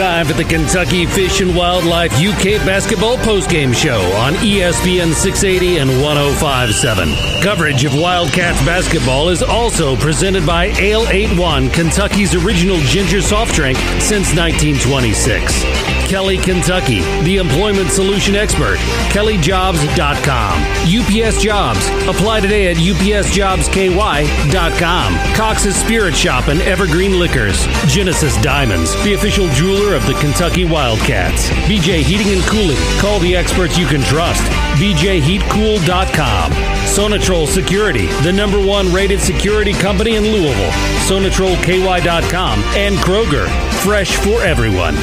Time for the Kentucky Fish and Wildlife UK Basketball Postgame Show on ESPN 680 and 1057. Coverage of Wildcats basketball is also presented by Ale 81, Kentucky's original ginger soft drink since 1926. Kelly, Kentucky, the employment solution expert, kellyjobs.com. UPS Jobs. Apply today at upsjobsky.com. Cox's Spirit Shop and Evergreen Liquors. Genesis Diamonds, the official jeweler of the Kentucky Wildcats. BJ Heating and Cooling. Call the experts you can trust. BJHeatCool.com. Sonatrol Security, the number one rated security company in Louisville. SonatrolKY.com and Kroger. Fresh for everyone.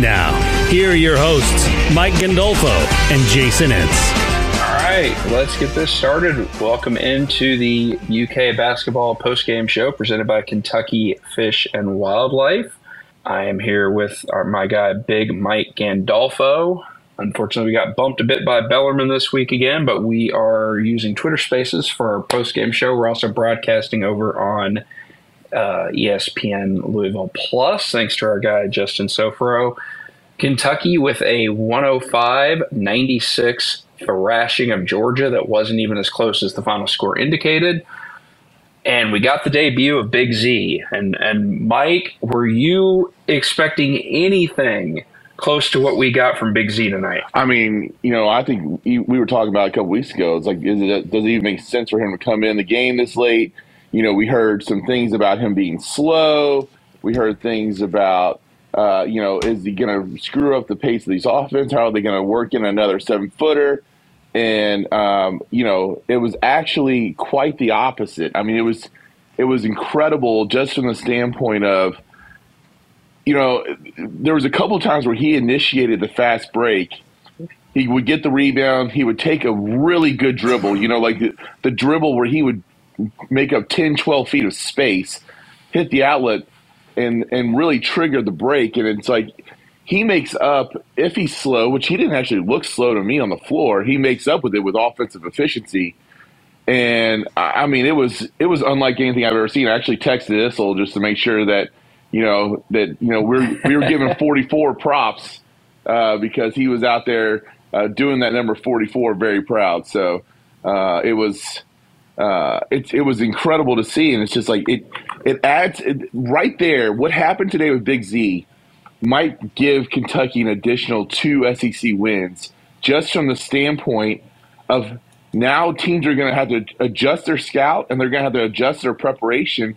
Now, here are your hosts, Mike Gandolfo and Jason Ince. All right, let's get this started. Welcome into the UK basketball postgame show presented by Kentucky Fish and Wildlife. I am here with our, my guy, Big Mike Gandolfo. Unfortunately, we got bumped a bit by Bellarmine this week again, but we are using Twitter Spaces for our postgame show. We're also broadcasting over on uh, ESPN Louisville Plus, thanks to our guy Justin Sofro. Kentucky with a 105 96 thrashing of Georgia that wasn't even as close as the final score indicated. And we got the debut of Big Z. And, and Mike, were you expecting anything close to what we got from Big Z tonight? I mean, you know, I think we were talking about a couple weeks ago. It's like, it, does it even make sense for him to come in the game this late? You know, we heard some things about him being slow. We heard things about, uh, you know, is he going to screw up the pace of these offense? How are they going to work in another seven footer? And um, you know, it was actually quite the opposite. I mean, it was it was incredible just from the standpoint of, you know, there was a couple times where he initiated the fast break. He would get the rebound. He would take a really good dribble. You know, like the, the dribble where he would make up 10, 12 feet of space, hit the outlet, and and really trigger the break. And it's like he makes up if he's slow, which he didn't actually look slow to me on the floor. He makes up with it with offensive efficiency. And I mean, it was it was unlike anything I've ever seen. I actually texted Issel just to make sure that you know that you know we're we were given 44 props uh, because he was out there uh, doing that number 44 very proud. So uh, it was uh, it, it was incredible to see, and it's just like it it adds it, right there. What happened today with Big Z might give Kentucky an additional two SEC wins, just from the standpoint of now teams are going to have to adjust their scout and they're going to have to adjust their preparation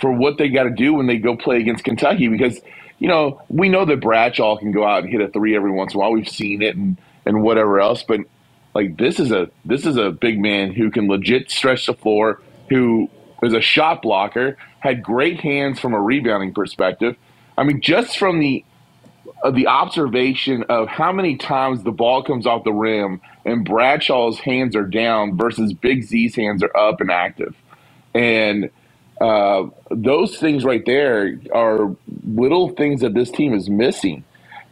for what they got to do when they go play against Kentucky because you know we know that Bradshaw can go out and hit a three every once in a while. We've seen it and and whatever else, but like this is a this is a big man who can legit stretch the floor, who is a shot blocker, had great hands from a rebounding perspective. I mean, just from the uh, the observation of how many times the ball comes off the rim and Bradshaw's hands are down versus Big Z's hands are up and active, and uh, those things right there are little things that this team is missing.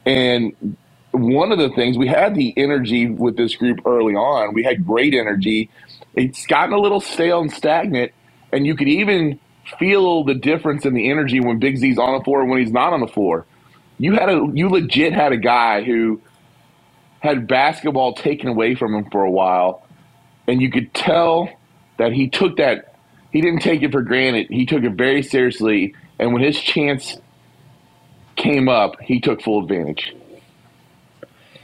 And one of the things we had the energy with this group early on. We had great energy. It's gotten a little stale and stagnant, and you could even feel the difference in the energy when Big Z's on the floor and when he's not on the floor. You had a you legit had a guy who had basketball taken away from him for a while, and you could tell that he took that he didn't take it for granted. He took it very seriously, and when his chance came up, he took full advantage.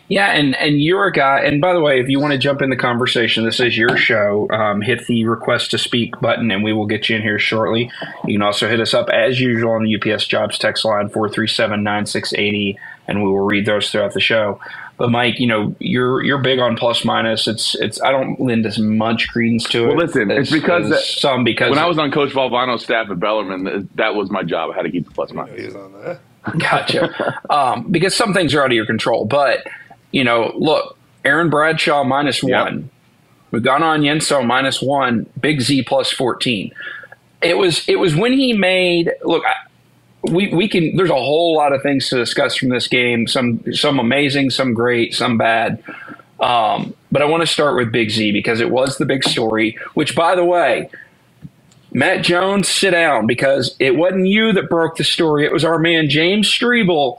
Yeah, and and you're a guy. And by the way, if you want to jump in the conversation, this is your show. Um, hit the request to speak button, and we will get you in here shortly. You can also hit us up as usual on the UPS Jobs text line four three seven nine six eighty, and we will read those throughout the show. But Mike, you know you're you're big on plus minus. It's it's I don't lend as much credence to it. Well, listen, as, it's because that, some because when I was on Coach Valvano's staff at Bellarmine, that was my job. I had to keep the plus minus. He's on that. Gotcha. um, because some things are out of your control. But, you know, look, Aaron Bradshaw minus Yep. one. We've Ugonna Onyenso minus one, Big Z plus 14. It was it was when he made look I, we we can there's a whole lot of things to discuss from this game some some amazing some great some bad um, but I want to start with Big Z because it was the big story which by the way Matt Jones, sit down because it wasn't you that broke the story. It was our man James Strebel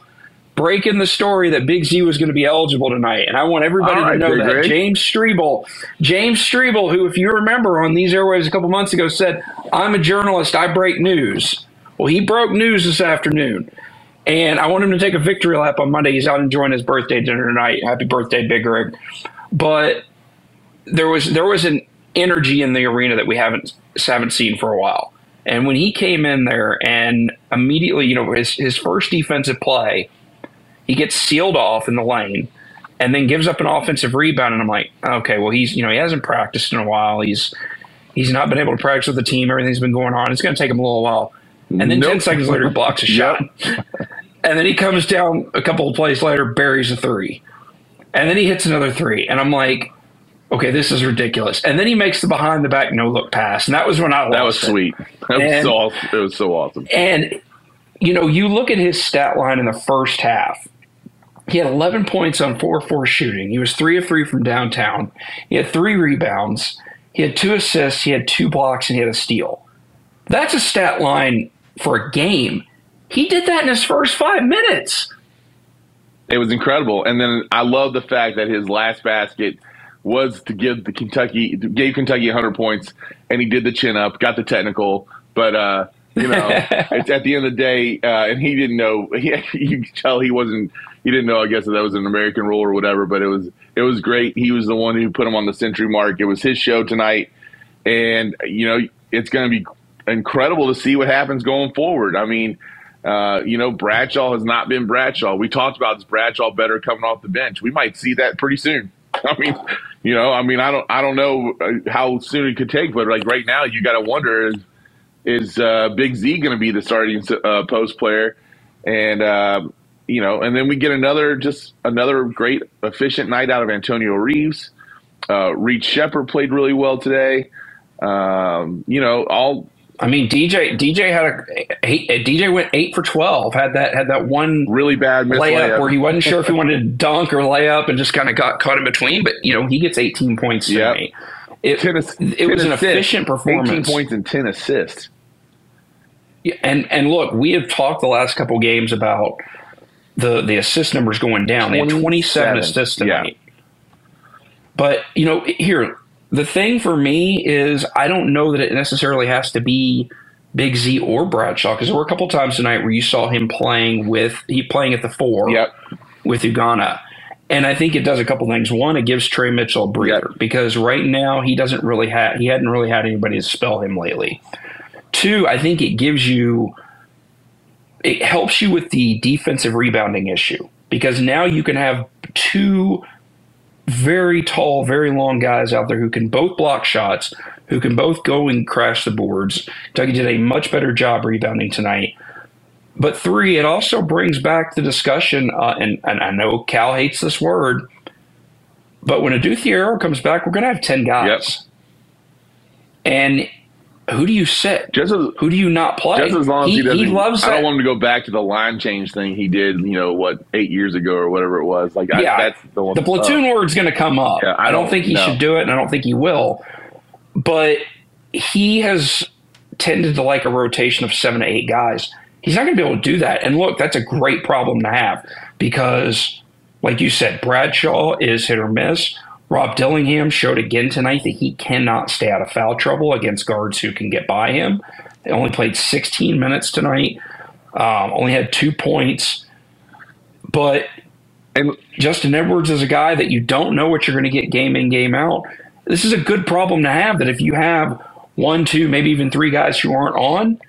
breaking the story that Big Z was going to be eligible tonight. And I want everybody right, to know Big that. James Strebel, James Strebel, who, if you remember on these airwaves a couple months ago, said, I'm a journalist, I break news. Well, he broke news this afternoon. And I want him to take a victory lap on Monday. He's out enjoying his birthday dinner tonight. Happy birthday, Big Rig. But there was there was an energy in the arena that we haven't haven't seen for a while. And when he came in there and immediately, you know, his his first defensive play, he gets sealed off in the lane and then gives up an offensive rebound and I'm like, okay, well he's you know, he hasn't practiced in a while. He's he's not been able to practice with the team, everything's been going on. It's gonna take him a little while. And then Nope. ten seconds later he blocks a shot. and then he comes down a couple of plays later, buries a three. And then he hits another three. And I'm like, okay, this is ridiculous. And then he makes the behind the back no look pass, and that was when I lost That was it. sweet. That was so awesome. It was so awesome. And you know, you look at his stat line in the first half. He had 11 points on 4-4 shooting. He was 3 of 3 from downtown. He had 3 rebounds. He had 2 assists, he had 2 blocks and he had a steal. That's a stat line for a game. He did that in his first 5 minutes. It was incredible. And then I love the fact that his last basket was to give the Kentucky gave Kentucky 100 points, and he did the chin up, got the technical, but uh, you know, it's at the end of the day, uh, and he didn't know. He, you could tell he wasn't. He didn't know. I guess that, that was an American rule or whatever. But it was it was great. He was the one who put him on the century mark. It was his show tonight, and you know, it's going to be incredible to see what happens going forward. I mean. Uh, you know, Bradshaw has not been Bradshaw. We talked about this Bradshaw better coming off the bench. We might see that pretty soon. I mean, you know, I mean, I don't, I don't know uh, how soon it could take, but like right now, you got to wonder is is uh, Big Z going to be the starting uh, post player, and uh, you know, and then we get another just another great efficient night out of Antonio Reeves. Uh, Reed Sheppard played really well today. Um, you know, all I mean, DJ DJ had a he, DJ went 8 for 12. Had that had that one really bad layup, layup. where he wasn't sure if he wanted to dunk or lay up and just kind of got caught in between. But you know, he gets 18 points Yep. tonight. It, 10 it 10 was an assists, efficient performance. 18 points and 10 assists. Yeah, And and look, we have talked the last couple games about the the assist numbers going down. They had 27 27, assists yeah. tonight. But you know, here the thing for me is I don't know that it necessarily has to be Big Z or Bradshaw because there were a couple times tonight where you saw him playing with he playing at the four Yep. with Ugonna. And I think it does a couple things. One, it gives Trey Mitchell a breather Yep. because right now he doesn't really have he hadn't really had anybody to spell him lately. Two, I think it gives you it helps you with the defensive rebounding issue because now you can have two very tall, very long guys out there who can both block shots, who can both go and crash the boards. Kentucky did a much better job rebounding tonight. But three, it also brings back the discussion, uh, and, and I know Cal hates this word, but when Adou Thiero comes back, we're going to have 10 guys. And who do you sit? Just as, Who do you not play? just as long as he, he, doesn't. loves I don't want him to go back to the line change thing he did, you know, what, eight years ago or whatever it was. Like, I, yeah, that's the one. the platoon uh, word's going to come up. Yeah, I I, don't don't think he know. should do it, and I don't think he will. But he has tended to like a rotation of seven to eight guys. He's not going to be able to do that. And look, that's a great problem to have because, like you said, Bradshaw is hit or miss. Rob Dillingham showed again tonight that he cannot stay out of foul trouble against guards who can get by him. They only played 16 minutes tonight, um, only had two points. But Justin Edwards is a guy that you don't know what you're going to get game in, game out. This is a good problem to have that if you have one, two, maybe even three guys who aren't on,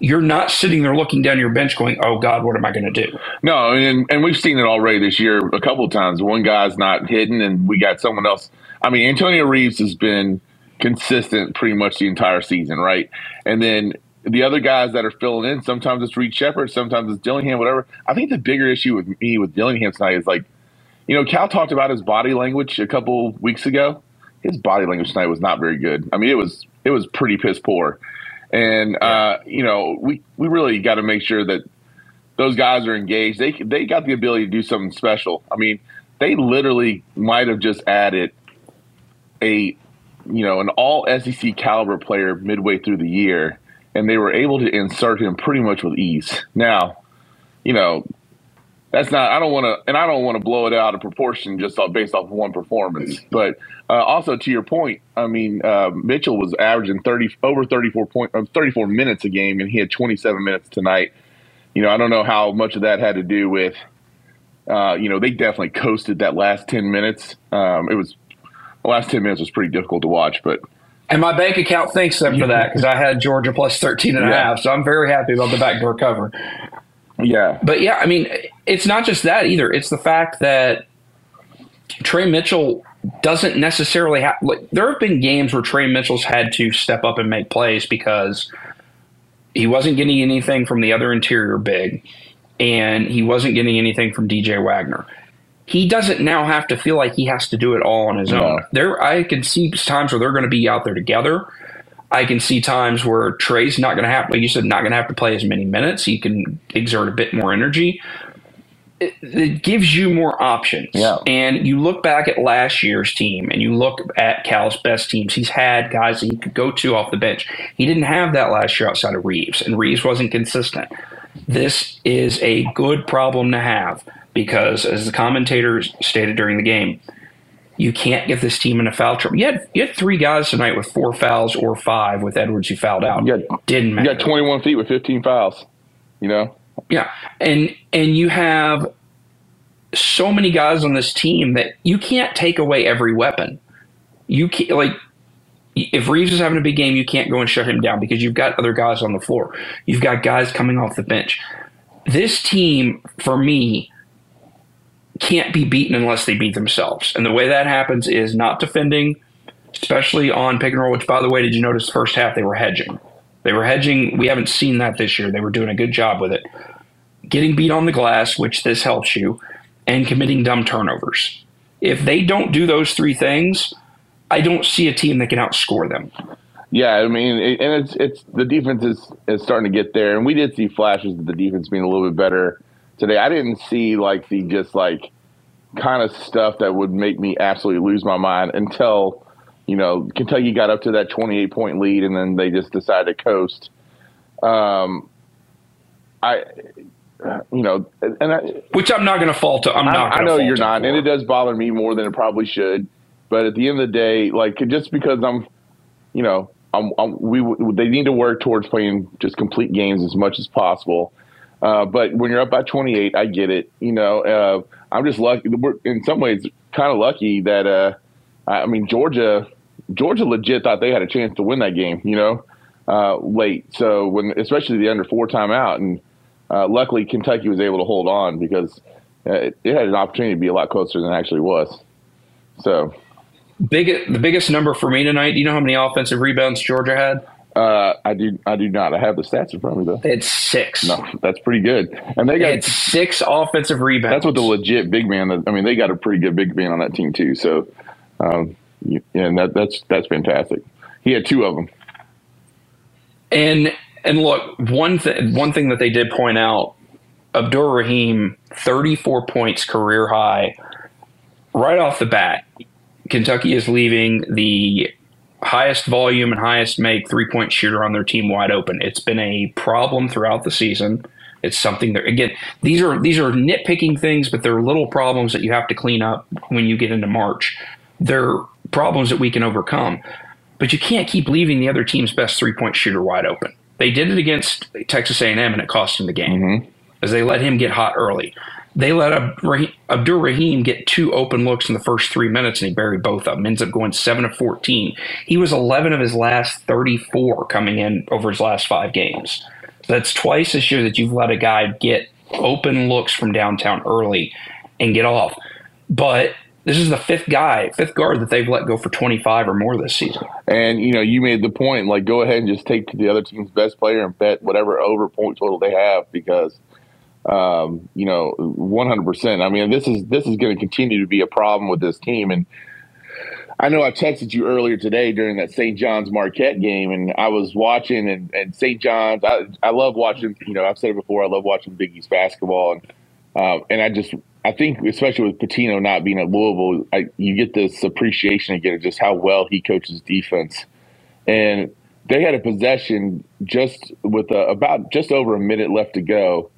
you're not sitting there looking down your bench going, "Oh God, what am I going to do?" No, and and we've seen it already this year a couple of times. One guy's not hitting, and we got someone else. I mean, Antonio Reeves has been consistent pretty much the entire season, right? And then the other guys that are filling in, sometimes it's Reed Sheppard, sometimes it's Dillingham, whatever. I think the bigger issue with me with Dillingham tonight is like, you know, Cal talked about his body language a couple weeks ago. His body language tonight was not very good. I mean, it was it was pretty piss poor. And uh, you know, we we really got to make sure that those guys are engaged. They they got the ability to do something special. I mean, they literally might have just added a you know an all SEC caliber player midway through the year, and they were able to insert him pretty much with ease. Now, you know, that's not. I don't want to, and I don't want to blow it out of proportion just based off of one performance. But uh, also to your point, I mean, uh, Mitchell was averaging thirty over thirty four point, uh, thirty four minutes a game, and he had twenty seven minutes tonight. You know, I don't know how much of that had to do with. Uh, you know, they definitely coasted that last ten minutes. Um, it was the last 10 minutes was pretty difficult to watch, but. And my bank account thanks them for that because I had Georgia plus 13 and a half. So I'm very happy about the backdoor cover. Yeah. But yeah, I mean, it's not just that either. It's the fact that Trey Mitchell doesn't necessarily have. Like, there have been games where Trey Mitchell's had to step up and make plays because he wasn't getting anything from the other interior big, and he wasn't getting anything from DJ Wagner he doesn't now have to feel like he has to do it all on his no. own. There, I can see times where they're going to be out there together. I can see times where Tre's not going to have, like you said, not going to have to play as many minutes. He can exert a bit more energy. It, it, gives you more options. Yeah. And you look back at last year's team and you look at Cal's best teams. He's had guys that he could go to off the bench. He didn't have that last year outside of Reeves, and Reeves wasn't consistent. This is a good problem to have because, as the commentators stated during the game, you can't get this team in a foul trouble. You had you had three guys tonight with four fouls or five with Edwards who fouled out. You got, Didn't matter. You got 21 feet with 15 fouls. You know. Yeah, and and you have so many guys on this team that you can't take away every weapon. You can't like if Reeves is having a big game, you can't go and shut him down because you've got other guys on the floor. You've got guys coming off the bench. This team, for me, can't be beaten unless they beat themselves. And the way that happens is not defending, especially on pick and roll, which, by the way, did you notice the first half they were hedging? They were hedging. We haven't seen that this year. They were doing a good job with it. Getting beat on the glass, which this helps you, and committing dumb turnovers. If they don't do those three things, I don't see a team that can outscore them. Yeah, I mean, and it's it's the defense is, is starting to get there, and we did see flashes of the defense being a little bit better today. I didn't see like the just like kind of stuff that would make me absolutely lose my mind until you know Kentucky got up to that 28 point lead, and then they just decided to coast. Um, I you know, and I, which I'm not going to fault. I'm not. I, I know you're not, and it does bother me more than it probably should. But at the end of the day, like just because I'm, you know, I'm, I'm, we they need to work towards playing just complete games as much as possible. Uh, but when you're up by 28, I get it. You know, uh, I'm just lucky. We're in some ways kind of lucky that uh, I mean Georgia, Georgia legit thought they had a chance to win that game. You know, uh, late. So when especially the under four timeout, and uh, luckily Kentucky was able to hold on because it, it had an opportunity to be a lot closer than it actually was. So Big, the biggest number for me tonight. Do you know how many offensive rebounds Georgia had? Uh, I do. I do not. I have the stats in front of me though. It's six. No, that's pretty good. And they got it's six offensive rebounds. That's what the legit big man. I mean, they got a pretty good big man on that team too. So, um, and that that's that's fantastic. He had two of them. And and look, one thing one thing that they did point out, Abdur Rahim, thirty four points career high, right off the bat. Kentucky is leaving the highest volume and highest make three point shooter on their team wide open. It's been a problem throughout the season. It's something that again these are these are nitpicking things, but they're little problems that you have to clean up when you get into March. They're problems that we can overcome, but you can't keep leaving the other team's best three point shooter wide open. They did it against Texas A&M, and it cost them the game mm-hmm. as they let him get hot early. They let Abdur Rahim get two open looks in the first three minutes, and he buried both of them. Ends up going seven of fourteen. He was eleven of his last thirty-four coming in over his last five games. That's twice this year that you've let a guy get open looks from downtown early and get off. But this is the fifth guy, fifth guard that they've let go for 25 or more this season. And, you know, you made the point, like, go ahead and just take the other team's best player and bet whatever over point total they have because, um, you know, 100%. I mean, this is this is going to continue to be a problem with this team. And I know I texted you earlier today during that St. John's Marquette game, and I was watching, and, and St. John's, I, I love watching, you know, I've said it before, I love watching Big East basketball. And, uh, and I just I think, especially with Pitino not being at Louisville, I, you get this appreciation again of just how well he coaches defense. And they had a possession just with a, about just over a minute left to go,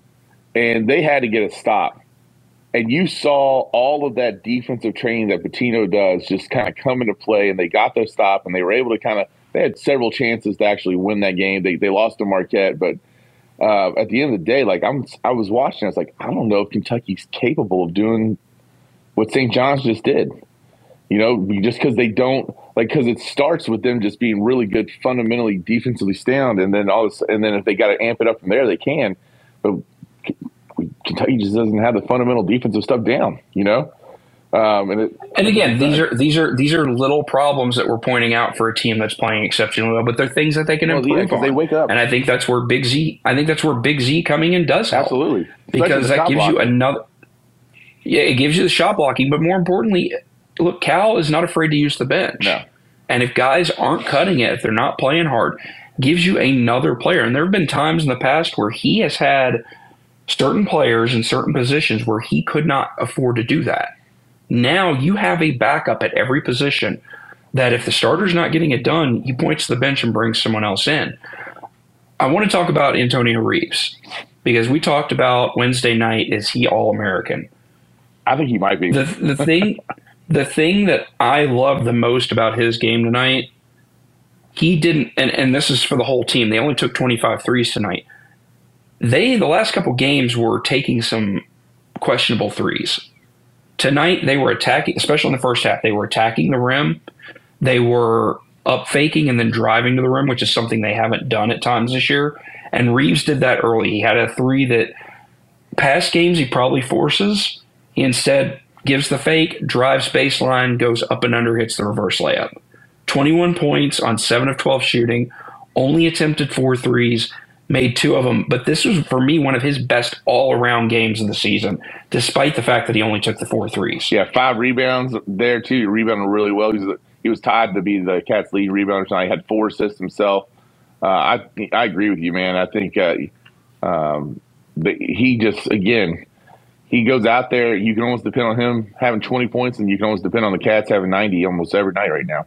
and they had to get a stop. And you saw all of that defensive training that Pitino does just kind of come into play, and they got their stop, and they were able to kind of. They had several chances to actually win that game. They they lost to Marquette, but uh, at the end of the day, like I'm, I was watching, I was like, I don't know if Kentucky's capable of doing what St. John's just did. You know, just because they don't like, because it starts with them just being really good, fundamentally defensively sound, and then all this, and then if they got to amp it up from there, they can. But Kentucky just doesn't have the fundamental defensive stuff down. You know, um, and, it, and again, these are these are these are little problems that we're pointing out for a team that's playing exceptionally well, but they're things that they can well, improve on. They wake up, and I think that's where Big Z. I think that's where Big Z coming in does help. absolutely because that gives blocking. you another. Yeah, it gives you the shot blocking, but more importantly, look, Cal is not afraid to use the bench. No. And if guys aren't cutting it, if they're not playing hard, gives you another player. And there have been times in the past where he has had certain players in certain positions where he could not afford to do that. Now you have a backup at every position that if the starter's not getting it done, he points to the bench and brings someone else in. I want to talk about Antonio Reeves because we talked about Wednesday night is he all American? I think he might be. The, the thing the thing that I love the most about his game tonight, he didn't and, and this is for the whole team. They only took 25 threes tonight. They the last couple games were taking some questionable threes. Tonight they were attacking, especially in the first half, they were attacking the rim. They were up faking and then driving to the rim, which is something they haven't done at times this year. And Reeves did that early. He had a three that past games he probably forces. He instead gives the fake, drives baseline, goes up and under, hits the reverse layup. 21 points on 7 of 12 shooting, only attempted four threes, made two of them. But this was, for me, one of his best all around games of the season, despite the fact that he only took the four threes. Yeah, five rebounds there, too. Rebounded really well. He was, he was tied to be the Cats' lead rebounder tonight. He had four assists himself. Uh, I I agree with you, man. I think uh, um, he just, again, he goes out there. You can almost depend on him having 20 points, and you can almost depend on the Cats having 90 almost every night right now.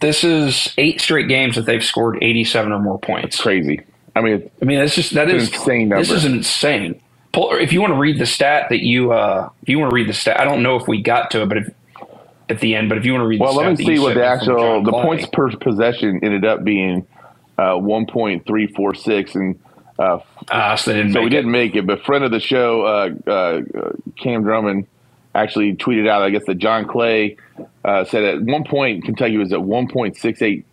This is eight straight games that they've scored 87 or more points. It's crazy. I mean, I mean, that's just that is insane. Number. This is insane. Pull, If you want to read the stat that you, uh, if you want to read the stat, I don't know if we got to it, but if, at the end, but if you want to read, well, let me see what the actual the points per possession ended up being uh, one point three four six, and uh, uh, so, so we it. didn't make it. But friend of the show, uh, uh, Cam Drummond, actually tweeted out, I guess that John Clay uh, said at one point Kentucky was at 1.68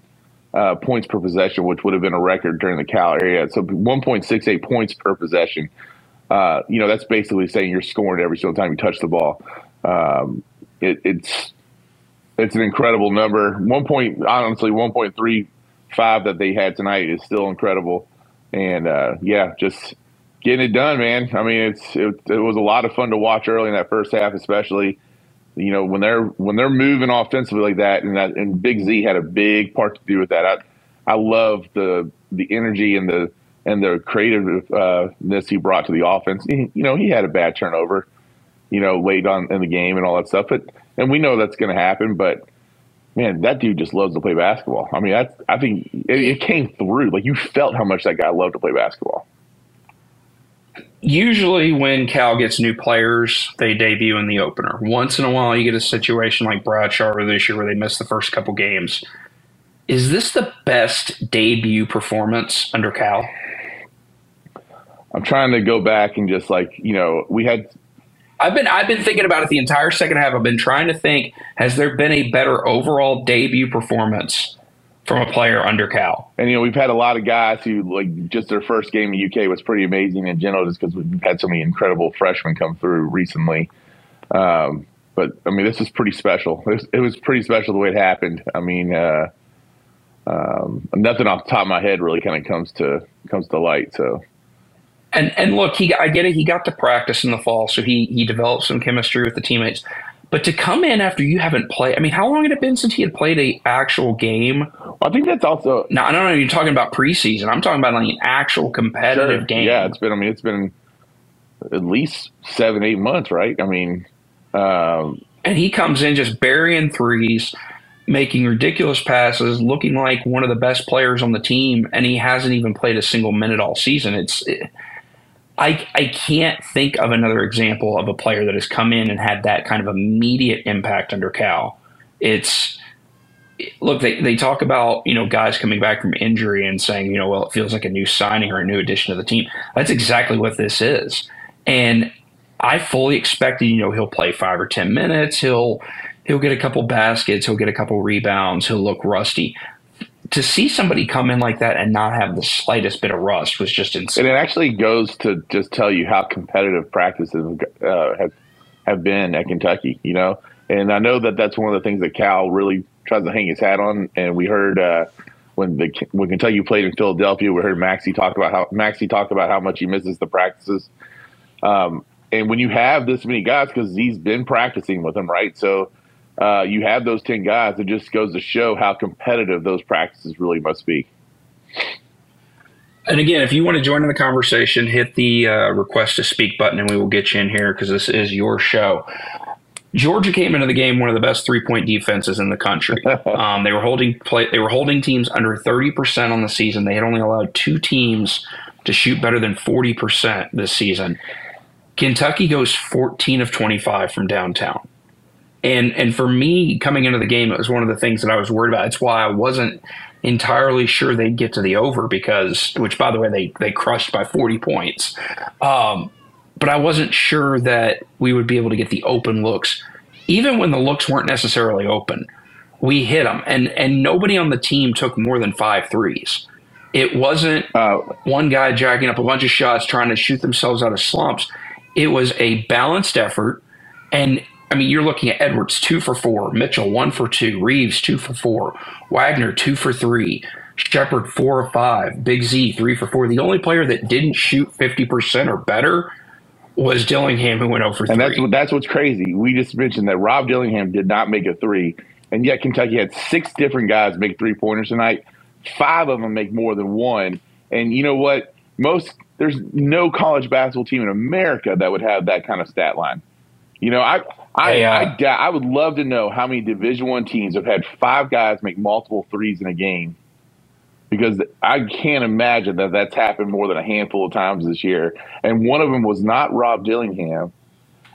uh, points per possession, which would have been a record during the Cal area. So 1.68 points per possession. Uh, you know, that's basically saying you're scoring every single time you touch the ball. Um, it, it's it's an incredible number. One point, honestly, 1.35 that they had tonight is still incredible. And uh, yeah, just getting it done, man. I mean, it's it, it, was a lot of fun to watch early in that first half, especially. You know, when they're when they're moving offensively like that, and that and Big Z had a big part to do with that. I I love the the energy and the and the creativeness he brought to the offense. He, you know, he had a bad turnover, you know, late on in the game and all that stuff. But and we know that's going to happen. But man, that dude just loves to play basketball. I mean, that's I think it, it came through. Like you felt how much that guy loved to play basketball usually when Cal gets new players, they debut in the opener. Once in a while, you get a situation like Bradshaw this year where they miss the first couple games. Is this the best debut performance under Cal? I'm trying to go back and just like you know we had I've been I've been thinking about it the entire second half. I've been trying to think: Has there been a better overall debut performance from a player under Cal? And you know, we've had a lot of guys who like just their first game in UK was pretty amazing in general, just because we've had so many incredible freshmen come through recently. Um, but I mean, this is pretty special. It was, it was, pretty special the way it happened. I mean, uh, um, nothing off the top of my head really kind of comes to comes to light. So and and look, he I get it. He got to practice in the fall, so he he developed some chemistry with the teammates. But to come in after you haven't played, I mean, how long had it been since he had played a actual game? I think that's also. No, I don't know. You're talking about preseason. I'm talking about like an actual competitive sure. game. Yeah, it's been. I mean, it's been at least seven, eight months, right? I mean, um, and he comes in just burying threes, making ridiculous passes, looking like one of the best players on the team, and he hasn't even played a single minute all season. It's. It, I, I can't think of another example of a player that has come in and had that kind of immediate impact under Cal. It's look they, they talk about you know guys coming back from injury and saying you know well it feels like a new signing or a new addition to the team. That's exactly what this is, and I fully expected you know he'll play five or ten minutes. He'll he'll get a couple baskets. He'll get a couple rebounds. He'll look rusty to see somebody come in like that and not have the slightest bit of rust was just insane. And it actually goes to just tell you how competitive practices uh, have have been at Kentucky. You know, and I know that that's one of the things that Cal really tries to hang his hat on. And we heard uh, when the when Kentucky played in Philadelphia, we heard Maxey talk about how Maxey talked about how much he misses the practices. Um, and when you have this many guys, because he's been practicing with them, right? So uh, you have those 10 guys, it just goes to show how competitive those practices really must be. And again, if you want to join in the conversation, hit the uh, request to speak button and we will get you in here because this is your show. Georgia came into the game one of the best three point defenses in the country. Um, they were holding play, they were holding teams under thirty percent on the season. They had only allowed two teams to shoot better than forty percent this season. Kentucky goes fourteen of twenty five from downtown. And and for me, coming into the game, it was one of the things that I was worried about. It's why I wasn't entirely sure they'd get to the over because, which by the way, they they crushed by 40 points. Um, but I wasn't sure that we would be able to get the open looks, even when the looks weren't necessarily open. We hit them, and and nobody on the team took more than five threes. It wasn't uh, one guy jacking up a bunch of shots trying to shoot themselves out of slumps. It was a balanced effort, and I mean, you're looking at Edwards two for four, Mitchell one for two, Reeves two for four, Wagner two for three, Sheppard four or five, Big Z three for four. The only player that didn't shoot fifty percent or better was Dillingham, who went oh over three. And that's that's what's crazy. We just mentioned that Rob Dillingham did not make a three, and yet Kentucky had six different guys make three pointers tonight. Five of them make more than one. And you know what? Most there's no college basketball team in America that would have that kind of stat line. You know, I I hey, uh, I, I, would love to know how many Division One teams have had five guys make multiple threes in a game, because I can't imagine that that's happened more than a handful of times this year. And one of them was not Rob Dillingham.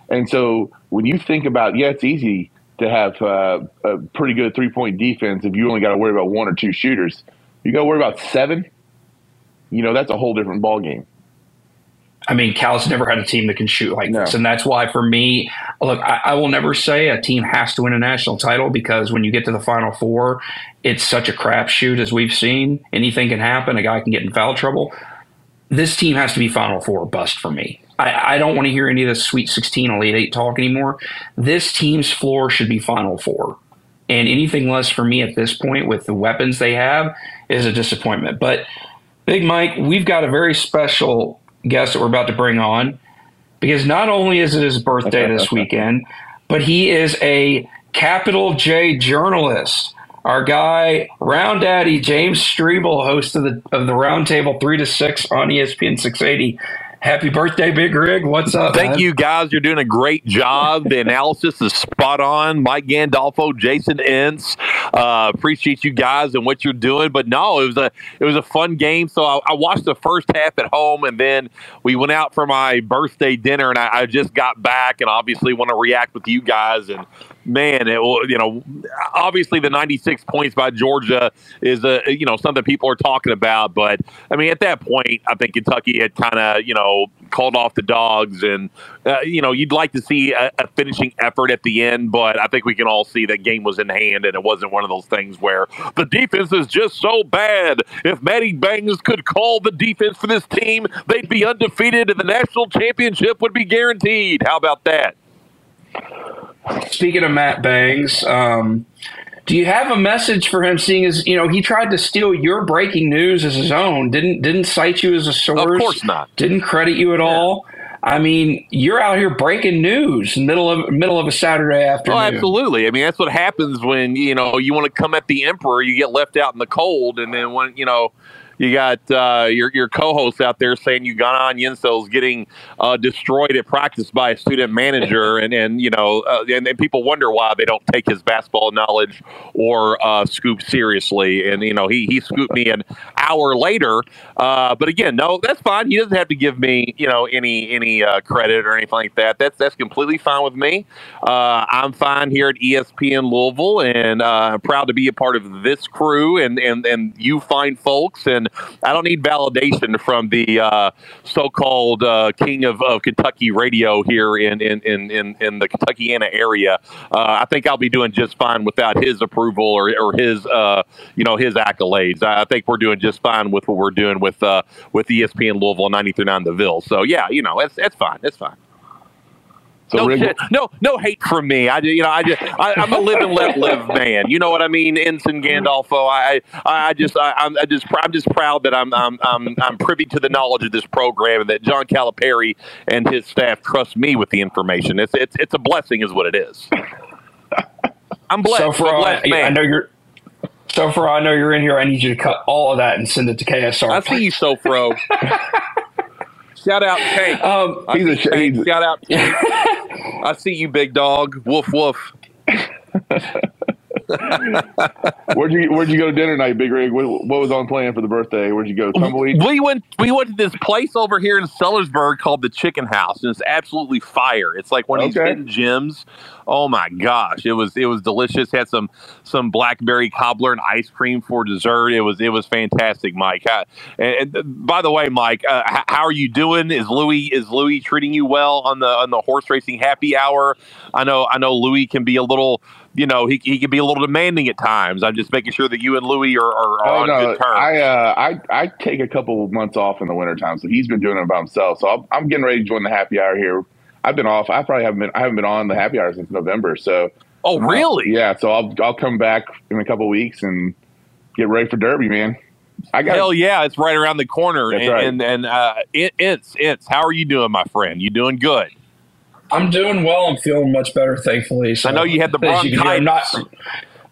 And so when you think about, yeah, it's easy to have uh, a pretty good three point defense if you only got to worry about one or two shooters. You got to worry about seven. You know, that's a whole different ball game. I mean, Cal's never had a team that can shoot like no. this. And that's why, for me, look, I, I, will never say a team has to win a national title because when you get to the Final Four, it's such a crapshoot as we've seen. Anything can happen. A guy can get in foul trouble. This team has to be Final Four bust for me. I, I don't want to hear any of this Sweet 16, Elite 8 talk anymore. This team's floor should be Final Four. And anything less for me at this point with the weapons they have is a disappointment. But Big Mike, we've got a very special guest that we're about to bring on because not only is it his birthday this weekend, but he is a capital J journalist. Our guy, Round Daddy James Strebel, host of the of the Roundtable three to six on ESPN 680, Happy birthday, Big Rig. What's up? Thank man? you, guys. You're doing a great job. The analysis is spot on. Mike Gandolfo, Jason Ince. Uh, appreciate you guys and what you're doing. But no, it was a it was a fun game. So I, I watched the first half at home, and then we went out for my birthday dinner, and I, I just got back, and obviously want to react with you guys and man, it you know, obviously the 96 points by Georgia is a, you know, something people are talking about. But I mean, at that point, I think Kentucky had kind of, you know, called off the dogs and, uh, you know, you'd like to see a, a, finishing effort at the end. But I think we can all see that game was in hand and it wasn't one of those things where the defense is just so bad. If Matty Bangs could call the defense for this team, they'd be undefeated and the national championship would be guaranteed. How about that? Speaking of Matt Bangs, um, do you have a message for him? Seeing as you know he tried to steal your breaking news as his own, didn't didn't cite you as a source. Of course not. Didn't credit you at yeah. all. I mean, you're out here breaking news middle of middle of a Saturday afternoon. Oh, absolutely. I mean, that's what happens when you know you want to come at the emperor, you get left out in the cold, and then when you know you got uh, your your co-host out there saying Ugonna Onyenso's getting uh, destroyed at practice by a student manager, and and you know, uh, and, and, people wonder why they don't take his basketball knowledge or uh, scoop seriously. And you know, he he scooped me an hour later. Uh, but again, no, that's fine. He doesn't have to give me you know any any uh, credit or anything like that. That's that's completely fine with me. I'm fine here at ESPN Louisville, and proud to be a part of this crew and and and you fine folks and I don't need validation from the uh, so-called uh, king of, of, Kentucky radio here in in, in, in, in the Kentuckiana area. Uh, I think I'll be doing just fine without his approval or, or his uh, you know his accolades. I think we're doing just fine with what we're doing with uh, with ESPN Louisville 93.9 The Ville. So yeah, you know it's it's fine. It's fine. So no, Rick, no, no hate from me. I, you know, I just, I, am a live and let live man. You know what I mean, Ensign Gandolfo. I, I, just, I, am just, I'm just proud that I'm, I'm, I'm, I'm privy to the knowledge of this program and that John Calipari and his staff trust me with the information. It's, it's, it's a blessing, is what it is. I'm blessed. So for blessed I, I know you're. So for I know you're in here, I need you to cut all of that and send it to KSR. I see you, Sofro. Shout out Tank. Um, he's a Tank. Shout out Tank. I see you, big dog. Woof woof. where'd you Where'd you go to dinner tonight, Big Rig? What, what, was on plan for the birthday? Where'd you go? Tumbleweed. We went. We went to this place over here in Sellersburg called the Chicken House, and it's absolutely fire. It's like one of okay. these hidden gems. Oh my gosh, it was it was delicious. Had some some blackberry cobbler and ice cream for dessert. It was it was fantastic, Mike. I, and, and, by the way, Mike, uh, how are you doing? Is Louis is Louis treating you well on the on the horse racing happy hour? I know I know Louis can be a little you know, he, he can be a little demanding at times. I'm just making sure that you and Louis are, are, are oh, on no, good terms. I, uh, I I take a couple of months off in the wintertime, so he's been doing it by himself. So I'm, I'm, getting ready to join the happy hour here. I've been off. I probably haven't been. I haven't been on the happy hour since November. So. Oh really? Uh, yeah. So I'll I'll come back in a couple weeks and get ready for Derby, man. I got hell yeah, it's right around the corner. That's and right. and, and uh, it, it's it's how are you doing, my friend? You doing good? I'm doing well. I'm feeling much better, thankfully. So, I know you had the bronchitis. You I'm not,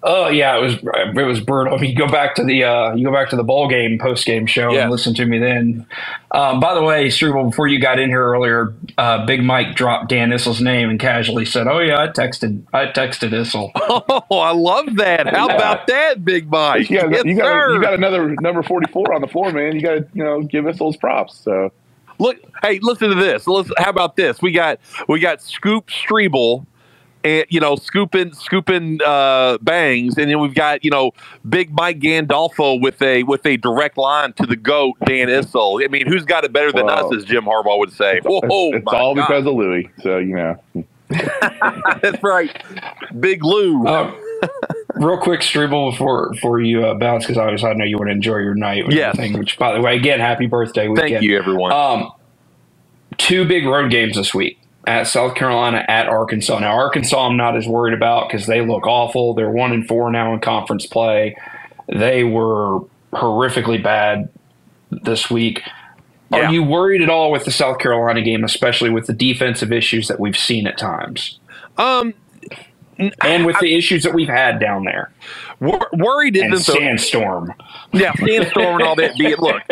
Oh yeah, it was it was brutal. I mean, you go back to the uh, you go back to the bowl game post game show yeah. and listen to me then. Um, by the way, Struble, before you got in here earlier, uh, Big Mike dropped Dan Issel's name and casually said, "Oh yeah, I texted I texted Issel." Oh, I love that. How yeah. about that, Big Mike? Yeah, yes, you got you got another number forty four on the floor, man. You got to you know give Issel's props. So look, hey, listen to this. Let's, how about this? We got we got Scoop Strebel and you know scooping scooping uh, bangs, and then we've got you know Big Mike Gandolfo with a with a direct line to the goat Dan Issel. I mean, who's got it better than well, us, as Jim Harbaugh would say? Whoa, it's, it's all God. because of Louis. So you know. That's right, Big Lou. Uh, real quick, Struble, before before you uh, bounce, because obviously I know you want to enjoy your night. Yes. Which, by the way, again, happy birthday weekend. Thank you, everyone. Um, two big road games this week at South Carolina, at Arkansas. Now, Arkansas, I'm not as worried about because they look awful. They're one and four now in conference play. They were horrifically bad this week. Yeah. Are you worried at all with the South Carolina game, especially with the defensive issues that we've seen at times? Um, and with I, the issues that we've had down there. Wor- worried isn't and sandstorm. The, yeah, sandstorm and all that. Be it look,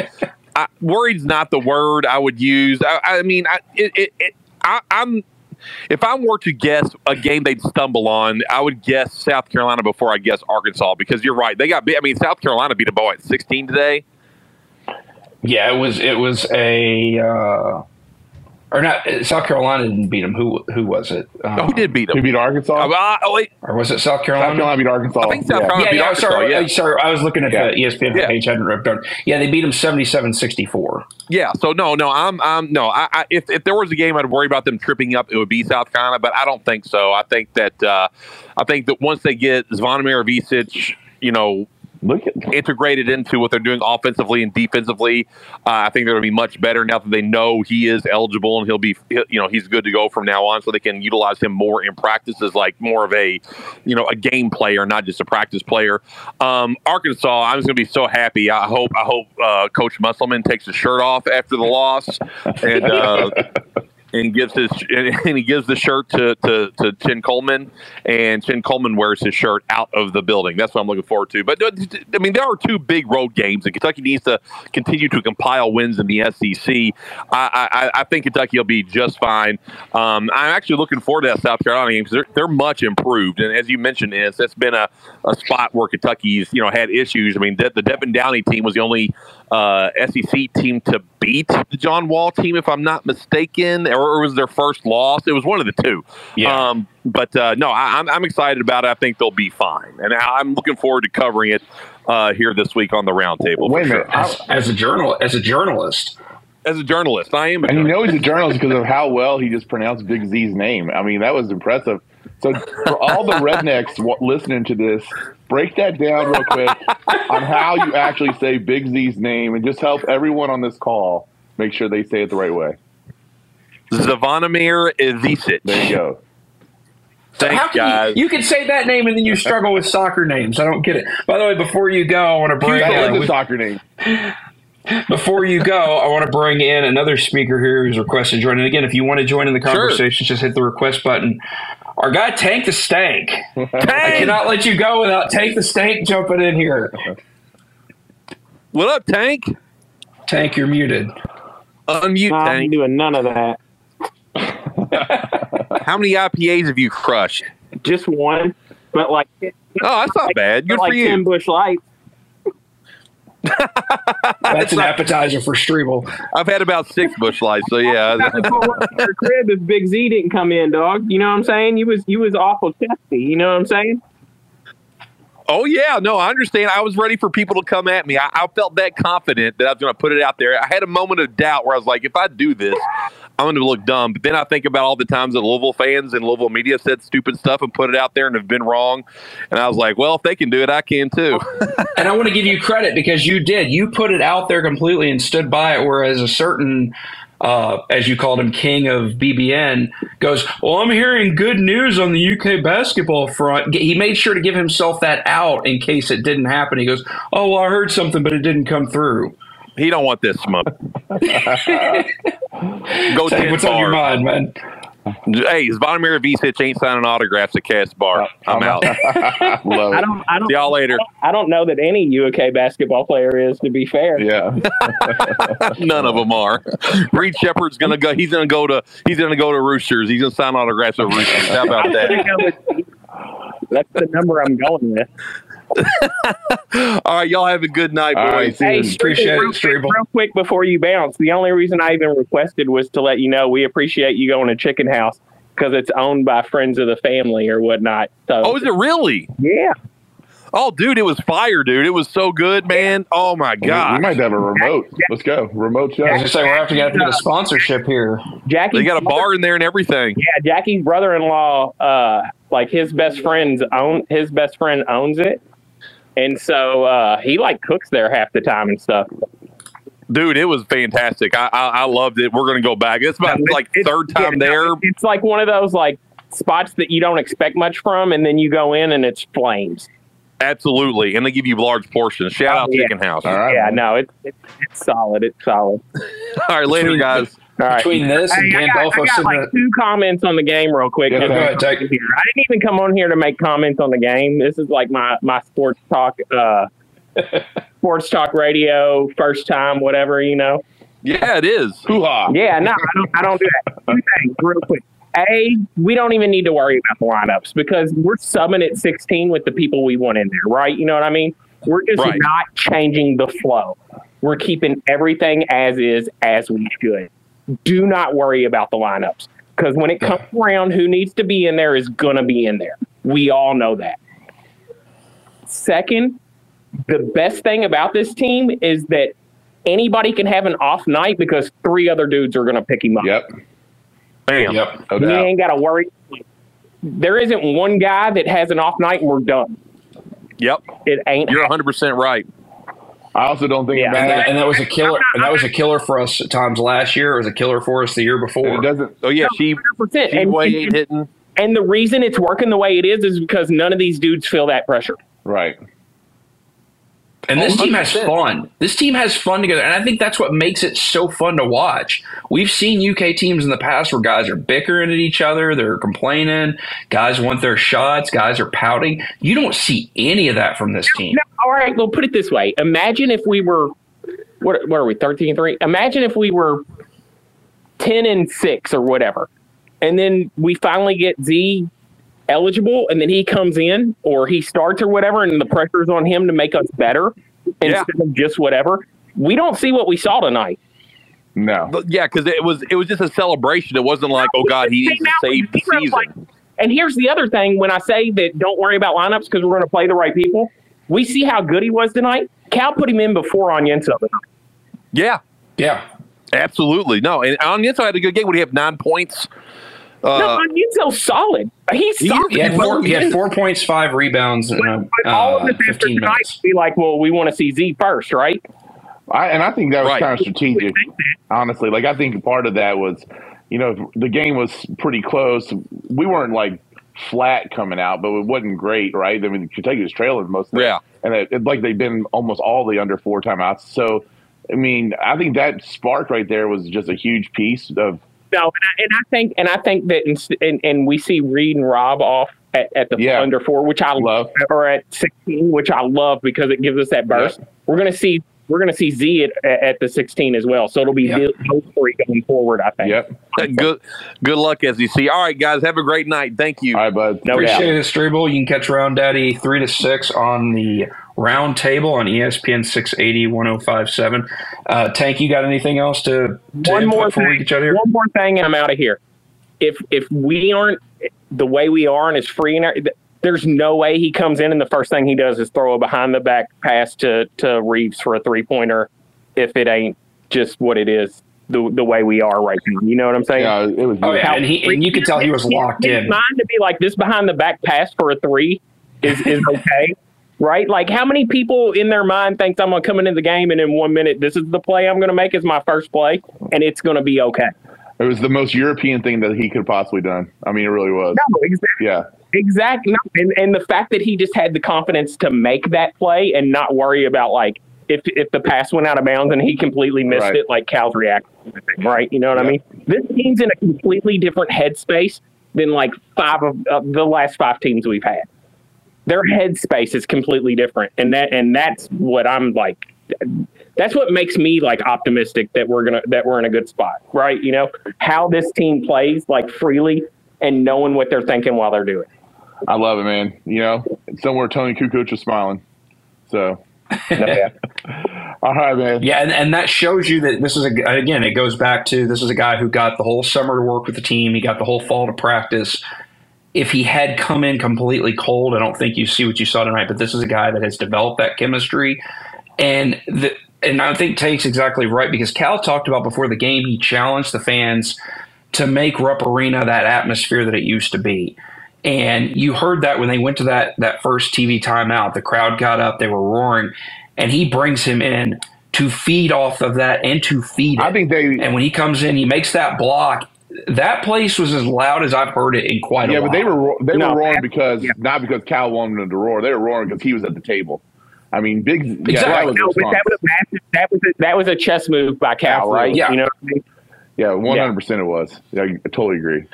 I, worried's not the word I would use. I, I mean, I, it, it, it, I, I'm if I were to guess a game they'd stumble on, I would guess South Carolina before I guess Arkansas because you're right. They got. I mean, South Carolina beat a ball at 16 today. Yeah, it was. It was a. Uh, or not. South Carolina didn't beat them. Who who was it? Um, Oh, who did beat them? Who beat Arkansas? Uh, oh, wait. Or was it South South Carolina? Carolina beat Arkansas. I think South Yeah. Carolina yeah, beat yeah, Arkansas. sorry, yeah. uh, sorry. I was looking at Yeah. the ESPN Yeah. page. Hadn't ripped on. Yeah, they beat them 77-64. Yeah, so no, no, I'm, I'm no. I, I, if if there was a game I'd worry about them tripping up, it would be South Carolina, but I don't think so. I think that uh, I think that once they get Zvonimir Ivisic, you know, integrated into what they're doing offensively and defensively, uh, I think they're going to be much better now that they know he is eligible and he'll be, you know, he's good to go from now on, so they can utilize him more in practice as like more of a, you know, a game player, not just a practice player. Um, Arkansas, I'm just going to be so happy. I hope, I hope uh, Coach Musselman takes his shirt off after the loss and. Uh, and gives his and he gives the shirt to, to, to Chin Coleman, and Chin Coleman wears his shirt out of the building. That's what I'm looking forward to. But uh, I mean, there are two big road games, and Kentucky needs to continue to compile wins in the SEC. I, I, I think Kentucky will be just fine. Um, I'm actually looking forward to that South Carolina game because they're, they're much improved, and as you mentioned, is that's been a, a spot where Kentucky's you know had issues. I mean, the, the Devan Downey team was the only uh, SEC team to beat the John Wall team, if I'm not mistaken, or it was their first loss. It was one of the two. Yeah. Um, but uh, no, I, I'm, I'm excited about it. I think they'll be fine, and I- I'm looking forward to covering it uh, here this week on the roundtable. Wait a minute. sure. As, as a journal, as a journalist, As a journalist, I am. A And you know he's a journalist because of how well he just pronounced Big Z's name. I mean, that was impressive. So for all the rednecks wa- listening to this, break that down real quick on how you actually say Big Z's name, and just help everyone on this call make sure they say it the right way. Zvonimir Ivisic. There you go. how Thanks, can guys. you, you can say that name and then you struggle with soccer names. I don't get it. By the way, before you go, I want to bring in, the soccer name. before you go, I want to bring in another speaker here who's requested to join. And again, if you want to join in the conversation, just hit the request button. Our guy Tank the Stank. I cannot let you go without Tank the Stank jumping in here. What up, Tank? Tank, you're muted. Unmute, I'm Tank. doing none of that. How many IPAs have you crushed? Just one, but like, Oh, that's not bad. Good like for ten you. bush lights. That's an appetizer for Strebel. I've had about six bush lights, so yeah. Got to pull to your crib if Big Z didn't come in, dog. You know what I'm saying? You was you was awful testy. You know what I'm saying? Oh yeah, no, I understand. I was ready for people to come at me. I, I felt that confident that I was going to put it out there. I had a moment of doubt where I was like, if I do this, I'm going to look dumb. But then I think about all the times that Louisville fans and Louisville media said stupid stuff and put it out there and have been wrong. And I was like, well, if they can do it, I can too. And I want to give you credit because you did. You put it out there completely and stood by it. Whereas a certain, uh, as you called him, king of BBN, goes, Well, I'm hearing good news on the UK basketball front. He made sure to give himself that out in case it didn't happen. He goes, Oh, well, I heard something, but it didn't come through. He don't want this smoke. Go Tank, ten what's on your mind, man? Hey, Zvonimir Visic ain't signing autographs at Cass Bar. I'm out. Love I don't I don't See y'all later. I don't know that any UK basketball player is. To be fair, Yeah. None of them are. Reed Sheppard's gonna go. He's gonna go to. He's gonna go to Roosters. He's gonna sign autographs with Roosters. How about that? That's the number I'm going with. All right, y'all have a good night, boys. see you. Hey, Appreciate it, real quick, Strebel. real quick before you bounce, the only reason I even requested was to let you know we appreciate you going to Chicken House because it's owned by friends of the family or whatnot. So, Oh, is it really? yeah, Oh, dude, it was fire, dude. It was so good, man. Oh my god. We god. might have a remote. Let's go. Remote show. I was just saying, we're going to have to get a sponsorship here. Jackie. They got a bar in there and everything. Yeah, Jackie's brother-in-law, uh, like his best friends own his best friend owns it, and so uh, he like cooks there half the time and stuff. Dude, it was fantastic. I I, I loved it. We're gonna go back. It's about It's- like it's- third time yeah, there. It's like one of those like spots that you don't expect much from, and then you go in and it's flames. Absolutely. And they give you large portions. Shout out Oh, yeah. Chicken House. All right. Yeah, no, it's it's it's solid. It's solid. All right, later, Between- guys. All right. Between this and Hey, I got, I got like two comments on the game real quick. Yeah, go ahead, take- here. I didn't even come on here to make comments on the game. This is like my my sports talk, uh, sports talk radio, first time, whatever you know. Yeah, it is. Hoo-ha. Yeah, no, I don't. I don't do that. Two things, real quick. A, we don't even need to worry about the lineups because we're subbing at 16 with the people we want in there, right? You know what I mean? We're just Right. not changing the flow. We're keeping everything as is, as we should. Do not worry about the lineups because when it comes around, who needs to be in there is going to be in there. We all know that. Second, the best thing about this team is that anybody can have an off night because three other dudes are going to pick him up. Yep. Bam. Yep. No You doubt. ain't got to worry. There isn't one guy that has an off night and we're done. Yep. It ain't. You're 100% right. I also don't think Yeah. it And that, and that was a killer. And that was a killer for us at times last year. It was a killer for us the year And before. it doesn't. Oh, yeah. She, she And, way and, hitting. and the reason it's working the way it is is because none of these dudes feel that pressure. Right. And this Oh, team has fun. This team has fun together, and I think that's what makes it so fun to watch. We've seen UK teams in the past where guys are bickering at each other, they're complaining, guys want their shots, guys are pouting. You don't see any of that from this team. No, all right, well, put it this way. Imagine if we were, what, what are we, 13 and 3? Imagine if we were 10 and 6 or whatever. And then we finally get Z eligible, and then he comes in or he starts or whatever, and the pressure's on him to make us better Yeah. instead of just whatever. We don't see what we saw tonight. No. But yeah, because it was it was just a celebration. It wasn't like, oh God, he needs to save the Zero, like- season. And here's the other thing when I say that don't worry about lineups because we're going to play the right people. We see how good he was tonight. Cal put him in before Onyenso. Yeah, Yeah. absolutely. No, and on the had a good game. Would he have nine points? Uh, no, Onyenso's solid. He's He- solid. He had four, he had four points, five rebounds, in uh, but all of uh, this after 15 tonight minutes. be like, well, we want to see Z first, right? I, and I think that was Right. kind of strategic, honestly. Like I think part of that was, you know, the game was pretty close. We weren't like flat coming out, but it wasn't great, right? I mean, Kentucky was trailing most of Yeah. and it, it, like they've been almost all the under four timeouts. So, I mean, I think that spark right there was just a huge piece of No, and I, and I think and I think that in, and, and we see Reed and Rob off at, at the Yeah. under four, which I Love. or at sixteen, which I love because it gives us that burst. We're gonna see we're gonna see Z at, at the sixteen as well, so it'll be Yeah. those three going forward. I think. yep. good good luck, SEC. All right, guys, have a great night. Thank you. All right, bud. No Appreciate doubt. it, Struble. You can catch Round Daddy 3 to 6 on the round table on ESPN 680 1057. Uh, Tank, you got anything else to, to One more before we thing. get you out of here? One more thing, and I'm out of here. If if we aren't the way we are and is free, and every- there's no way he comes in and the first thing he does is throw a behind the back pass to to Reeves for a three pointer. If it ain't just what it is, the the way we are right now, you know what I'm saying? Yeah, it was. Oh, yeah. And, he, and you could tell he was locked His in. mind to be like this behind the back pass for a three is is okay, right? Like how many people in their mind thinks I'm gonna come into the game and in one minute this is the play I'm gonna make is my first play and it's gonna be okay. It was the most European thing that he could have possibly done. I mean, it really was. No, exactly. Yeah. Exactly. No, and, and the fact that he just had the confidence to make that play and not worry about like if if the pass went out of bounds and he completely missed Right. it, like Cal's reaction, right? You know what I mean? This team's in a completely different headspace than like five of uh, the last five teams we've had. Their headspace is completely different, and that and that's what I'm like. That's what makes me like optimistic that we're gonna that we're in a good spot, right? You know how this team plays like freely and knowing what they're thinking while they're doing. I love it, man. You know, somewhere Toni Kukoc is smiling. So, Yeah. all right, man. Yeah, and, and that shows you that this is a again. It goes back to this is a guy who got the whole summer to work with the team. He got the whole fall to practice. If he had come in completely cold, I don't think you see what you saw tonight. But this is a guy that has developed that chemistry, and the and I think Take's exactly right because Cal talked about before the game. He challenged the fans to make Rupp Arena that atmosphere that it used to be. And you heard that when they went to that that first TV timeout, the crowd got up, they were roaring, and he brings him in to feed off of that and to feed it. I think they. and when he comes in, he makes that block. That place was as loud as I've heard it in quite a while. Yeah, but they were they No, were roaring because yeah. not because Cal wanted them to roar. They were roaring because he was at the table. I mean, big. Yeah, Exactly. that was No, that was a massive, that was a, that was a chess move by Cal, right? Yeah. You know, what I mean? yeah, one hundred percent. It was. Yeah, I totally agree.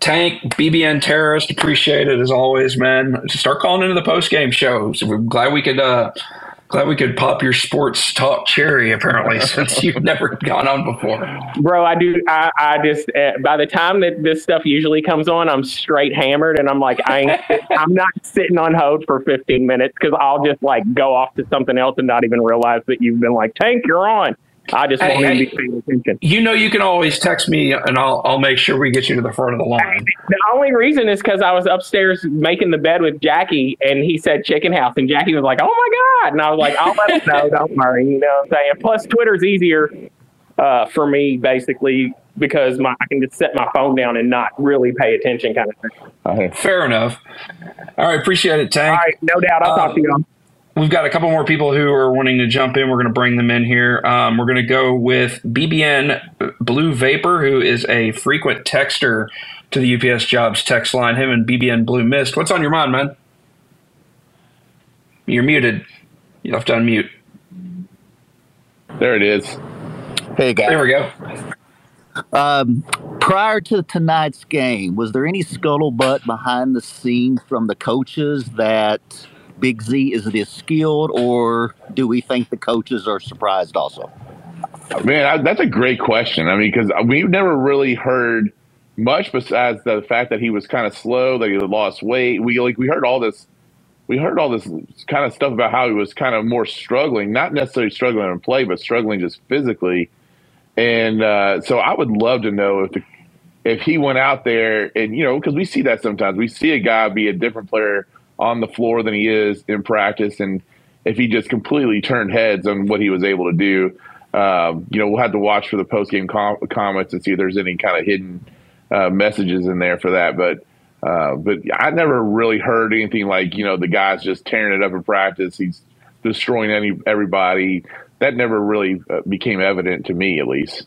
Tank, BBN terrorist, appreciate it as always, man. Start calling into the post game shows. We're glad we could uh glad we could pop your sports talk cherry apparently since you've never gone on before. bro. I do. I, I just uh, by the time that this stuff usually comes on, I'm straight hammered, and I'm like, I ain't, I'm not sitting on hold for 15 minutes because I'll just like go off to something else and not even realize that you've been like, Tank, you're on. I just Hey, want him to hey. be paying attention. You know, you can always text me, and I'll I'll make sure we get you to the front of the line. The only reason is because I was upstairs making the bed with Jackie, and he said chicken house, and Jackie was like, "Oh my god!" And I was like, "I'll let him know. Don't worry." You know what I'm saying? Plus, Twitter's easier uh, for me, basically, because my I can just set my phone down and not really pay attention, kind of thing. I- Fair enough. All right, appreciate it, Tank. All right, no doubt. I'll talk to you. We've got a couple more people who are wanting to jump in. We're going to bring them in here. Um, we're going to go with BBN Blue Vapor, who is a frequent texter to the UPS Jobs text line. Him and BBN Blue Mist. What's on your mind, man? You're muted. You have to unmute. There it is. Hey guys. There we go. Um, prior to tonight's game, was there any scuttlebutt behind the scenes from the coaches that Big Z is this skilled, or do we think the coaches are surprised also? Man, I, that's a great question. I mean, because we've never really heard much besides the fact that he was kind of slow, that he lost weight. We like we heard all this, we heard all this kind of stuff about how he was kind of more struggling, not necessarily struggling in play, but struggling just physically. And uh, so I would love to know if the, if he went out there and you know because we see that sometimes we see a guy be a different player on the floor than he is in practice, and if he just completely turned heads on what he was able to do. Um, you know, we'll have to watch for the post game com- comments and see if there's any kind of hidden uh, messages in there for that. But uh, but I never really heard anything like you know the guy's just tearing it up in practice. He's destroying any everybody. That never really uh, became evident to me, at least.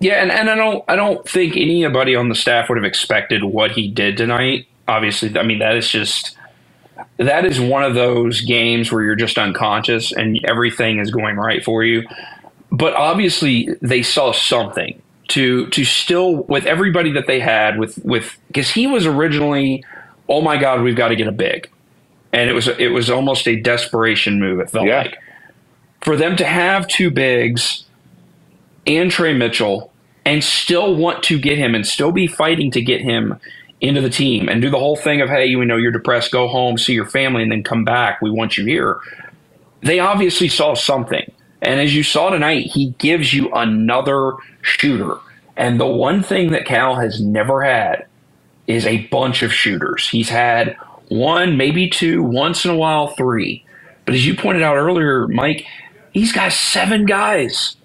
Yeah, and, and I don't I don't think anybody on the staff would have expected what he did tonight. Obviously, I mean that is just that is one of those games where you're just unconscious and everything is going right for you. But obviously, they saw something to to still with everybody that they had with with because he was originally, oh my god, we've got to get a big, and it was it was almost a desperation move. It felt Yeah. like for them to have two bigs and Tre Mitchell and still want to get him and still be fighting to get him into the team and do the whole thing of, hey, you know, you're depressed, go home, see your family, and then come back. We want you here. They obviously saw something. And as you saw tonight, he gives you another shooter. And the one thing that Cal has never had is a bunch of shooters. He's had one, maybe two, once in a while, three. But as you pointed out earlier, Mike, he's got seven guys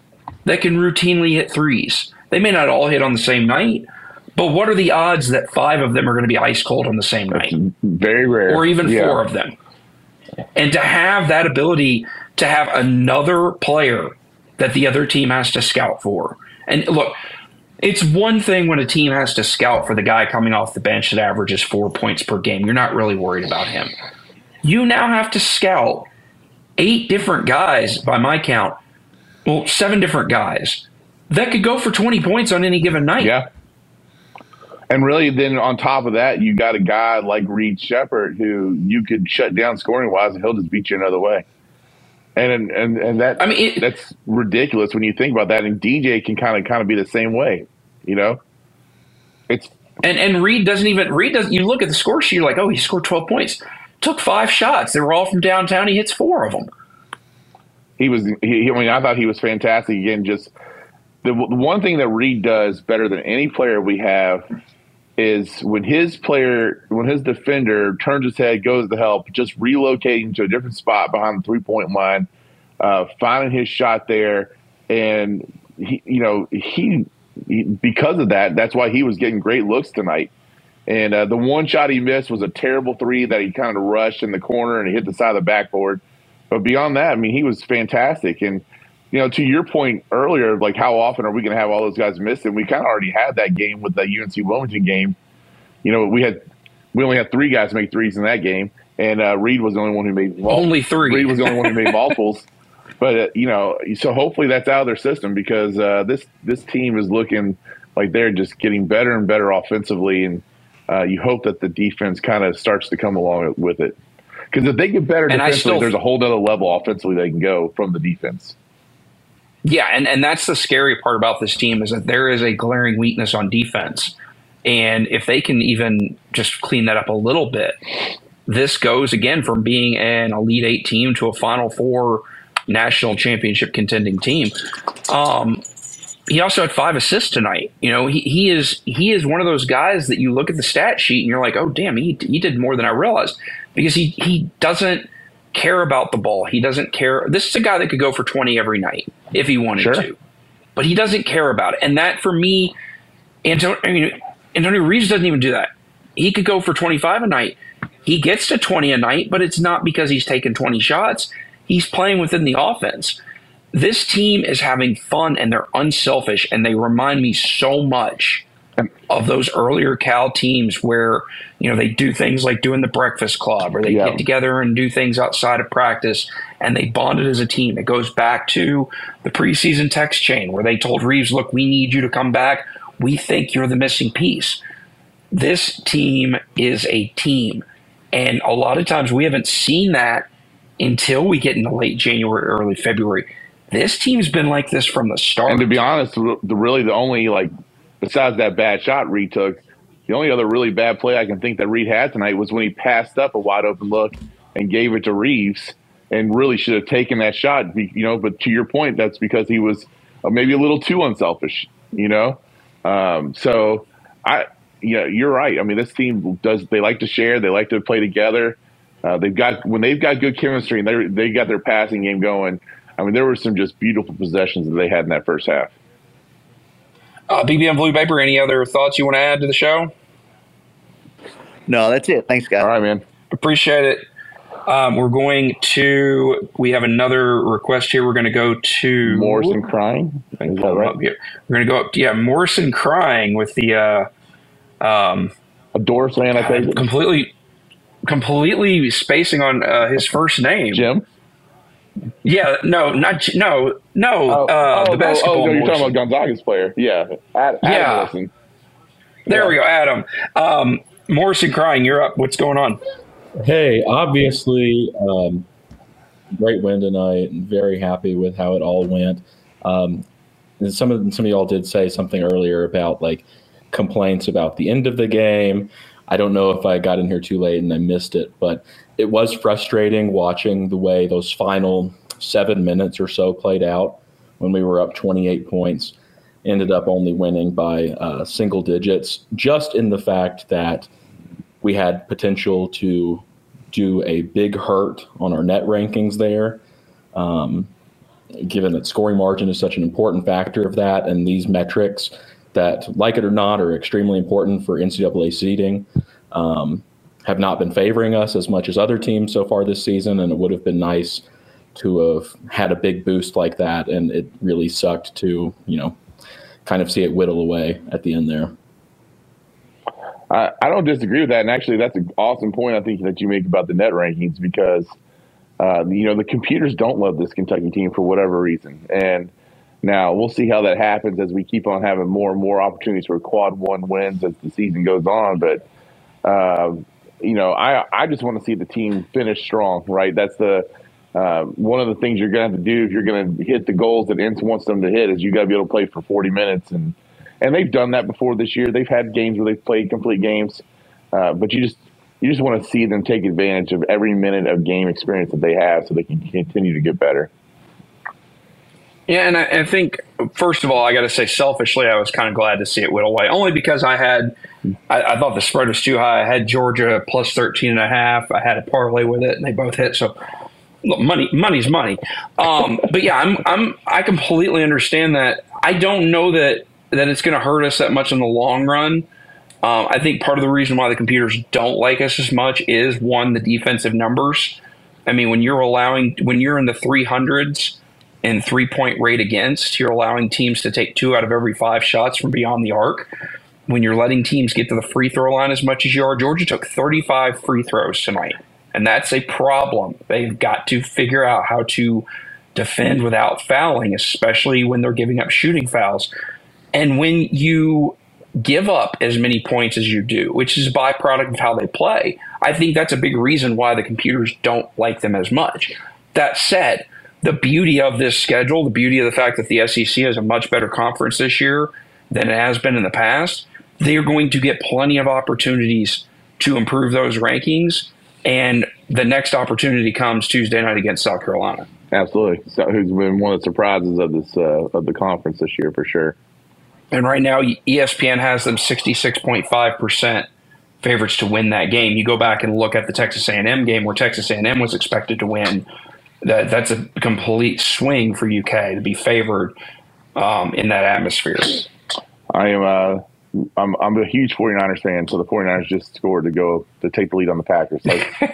that can routinely hit threes. They may not all hit on the same night, but what are the odds that five of them are going to be ice cold on the same night? Very rare, or even Yeah. four of them. And to have that ability to have another player that the other team has to scout for. And look, it's one thing when a team has to scout for the guy coming off the bench that averages four points per game. You're not really worried about him. You now have to scout eight different guys, by my count, well, seven different guys that could go for 20 points on any given night. Yeah. And really, then on top of that, you got a guy like Reed Sheppard who you could shut down scoring wise, and he'll just beat you another way. And and and that I mean, it- that's ridiculous when you think about that. And DJ can kind of kind of be the same way, you know. It's And and Reed doesn't even Reed doesn't. You look at the score sheet, you're like, oh, he scored 12 points. Took five shots. They were all from downtown. He hits four of them. he was. He, I mean, I thought he was fantastic. Again, just the, the one thing that Reed does better than any player we have is when his player, when his defender turns his head, goes to help, just relocating to a different spot behind the three point line, uh, finding his shot there, and he, you know, he, he because of that, that's why he was getting great looks tonight. And uh, the one shot he missed was a terrible three that he kind of rushed in the corner and hit the side of the backboard. But beyond that, I mean, he was fantastic. And you know, to your point earlier, like how often are we going to have all those guys missing? We kind of already had that game with the UNC Wilmington game. You know, we had we only had three guys make threes in that game, and uh, Reed was the only one who made Only three. Reed was the only one who made multiples. But uh, you know, so hopefully that's out of their system because uh, this this team is looking like they're just getting better and better offensively, and uh, you hope that the defense kind of starts to come along with it. Because if they get better defensively, still- there's a whole other level offensively they can go from the defense. Yeah, and, and that's the scary part about this team is that there is a glaring weakness on defense. And if they can even just clean that up a little bit, this goes again from being an Elite Eight team to a Final Four national championship contending team. Um, he also had five assists tonight. You know, he, he is he is one of those guys that you look at the stat sheet and you're like, oh damn, he he did more than I realized because he he doesn't care about the ball. He doesn't care. This is a guy that could go for 20 every night if he wanted Sure. to, but he doesn't care about it. And that for me, Antonio, I mean, Antonio Reeves doesn't even do that. He could go for 25 a night. He gets to 20 a night, but it's not because he's taking 20 shots. He's playing within the offense. This team is having fun and they're unselfish, and they remind me so much of those earlier Cal teams where you know they do things like doing the breakfast club or they Yeah. get together and do things outside of practice and they bonded as a team. It goes back to the preseason text chain where they told Reeves, "Look, we need you to come back. We think you're the missing piece." This team is a team, and a lot of times we haven't seen that until we get into late January, early February. This team's been like this from the start. And to be honest, the the really the only like besides that bad shot Reed took, the only other really bad play I can think that Reed had tonight was when he passed up a wide open look and gave it to Reeves, and really should have taken that shot. You know, but to your point, that's because he was uh, maybe a little too unselfish. You know, um, so I, yeah, you're right. I mean, this team does they like to share, they like to play together. Uh, they've got when they've got good chemistry and they they got their passing game going. I mean, there were some just beautiful possessions that they had in that first half. Uh, BBN Blue Vapor, any other thoughts you want to add to the show? No, that's it. Thanks, guys. All right, man. Appreciate it. Um, we're going to, we have another request here. We're going to go to Morrison crying. Is that right? Up. We're going to go up, yeah, Morrison crying with the, uh, um, A Doris fan, I think. completely, completely spacing on uh, his first name. Jim. Yeah, no, not J- no, no. uh, the basketball. Oh, no, you're talking about Gonzaga's player. Yeah. Ad, Adam Yeah. Morrison. There we go, Adam. Um, Morrison crying. You're up. What's going on? Hey, obviously, um, great win tonight, and very happy with how it all went. Um, and some of some of y'all did say something earlier about like complaints about the end of the game. I don't know if I got in here too late and I missed it, but it was frustrating watching the way those final seven minutes or so played out when we were up 28 points. Ended up only winning by uh, single digits, just in the fact that we had potential to do a big hurt on our net rankings there. Um, given that scoring margin is such an important factor of that, and these metrics that, like it or not, are extremely important for NCAA seeding, um, have not been favoring us as much as other teams so far this season. And it would have been nice to have had a big boost like that, and it really sucked to you know kind of see it whittle away at the end there. I, I don't disagree with that. And actually, that's an awesome point I think that you make about the net rankings because, uh, you know, the computers don't love this Kentucky team for whatever reason. And now we'll see how that happens as we keep on having more and more opportunities for quad one wins as the season goes on. But, uh, you know, I, I just want to see the team finish strong, right? That's the uh, one of the things you're going to have to do if you're going to hit the goals that Ince wants them to hit is you got to be able to play for 40 minutes and and they've done that before this year. They've had games where they've played complete games, uh, but you just you just want to see them take advantage of every minute of game experience that they have, so they can continue to get better. Yeah, and I, I think first of all, I got to say, selfishly, I was kind of glad to see it whittle away, only because I had, I, I thought the spread was too high. I had Georgia plus 13 and a half. I had a parlay with it, and they both hit. So, look, money, money's money. Um, but yeah, I'm, I'm, I completely understand that. I don't know that that it's going to hurt us that much in the long run. Um, I think part of the reason why the computers don't like us as much is one, the defensive numbers. I mean, when you're allowing, when you're in the 300s in three point rate against, you're allowing teams to take two out of every five shots from beyond the arc. When you're letting teams get to the free throw line as much as you are, Georgia took 35 free throws tonight. And that's a problem. They've got to figure out how to defend without fouling, especially when they're giving up shooting fouls. And when you give up as many points as you do, which is a byproduct of how they play, I think that's a big reason why the computers don't like them as much. That said, the beauty of this schedule, the beauty of the fact that the SEC is a much better conference this year than it has been in the past, they're going to get plenty of opportunities to improve those rankings. And the next opportunity comes Tuesday night against South Carolina. Absolutely. So, who's been one of the surprises of this uh, of the conference this year for sure. And right now, ESPN has them sixty six point five percent favorites to win that game. You go back and look at the Texas A and M game where Texas A and M was expected to win. That that's a complete swing for UK to be favored um, in that atmosphere. I am. Uh, I'm, I'm a huge 49ers fan, so the 49ers just scored to go to take the lead on the Packers. Like,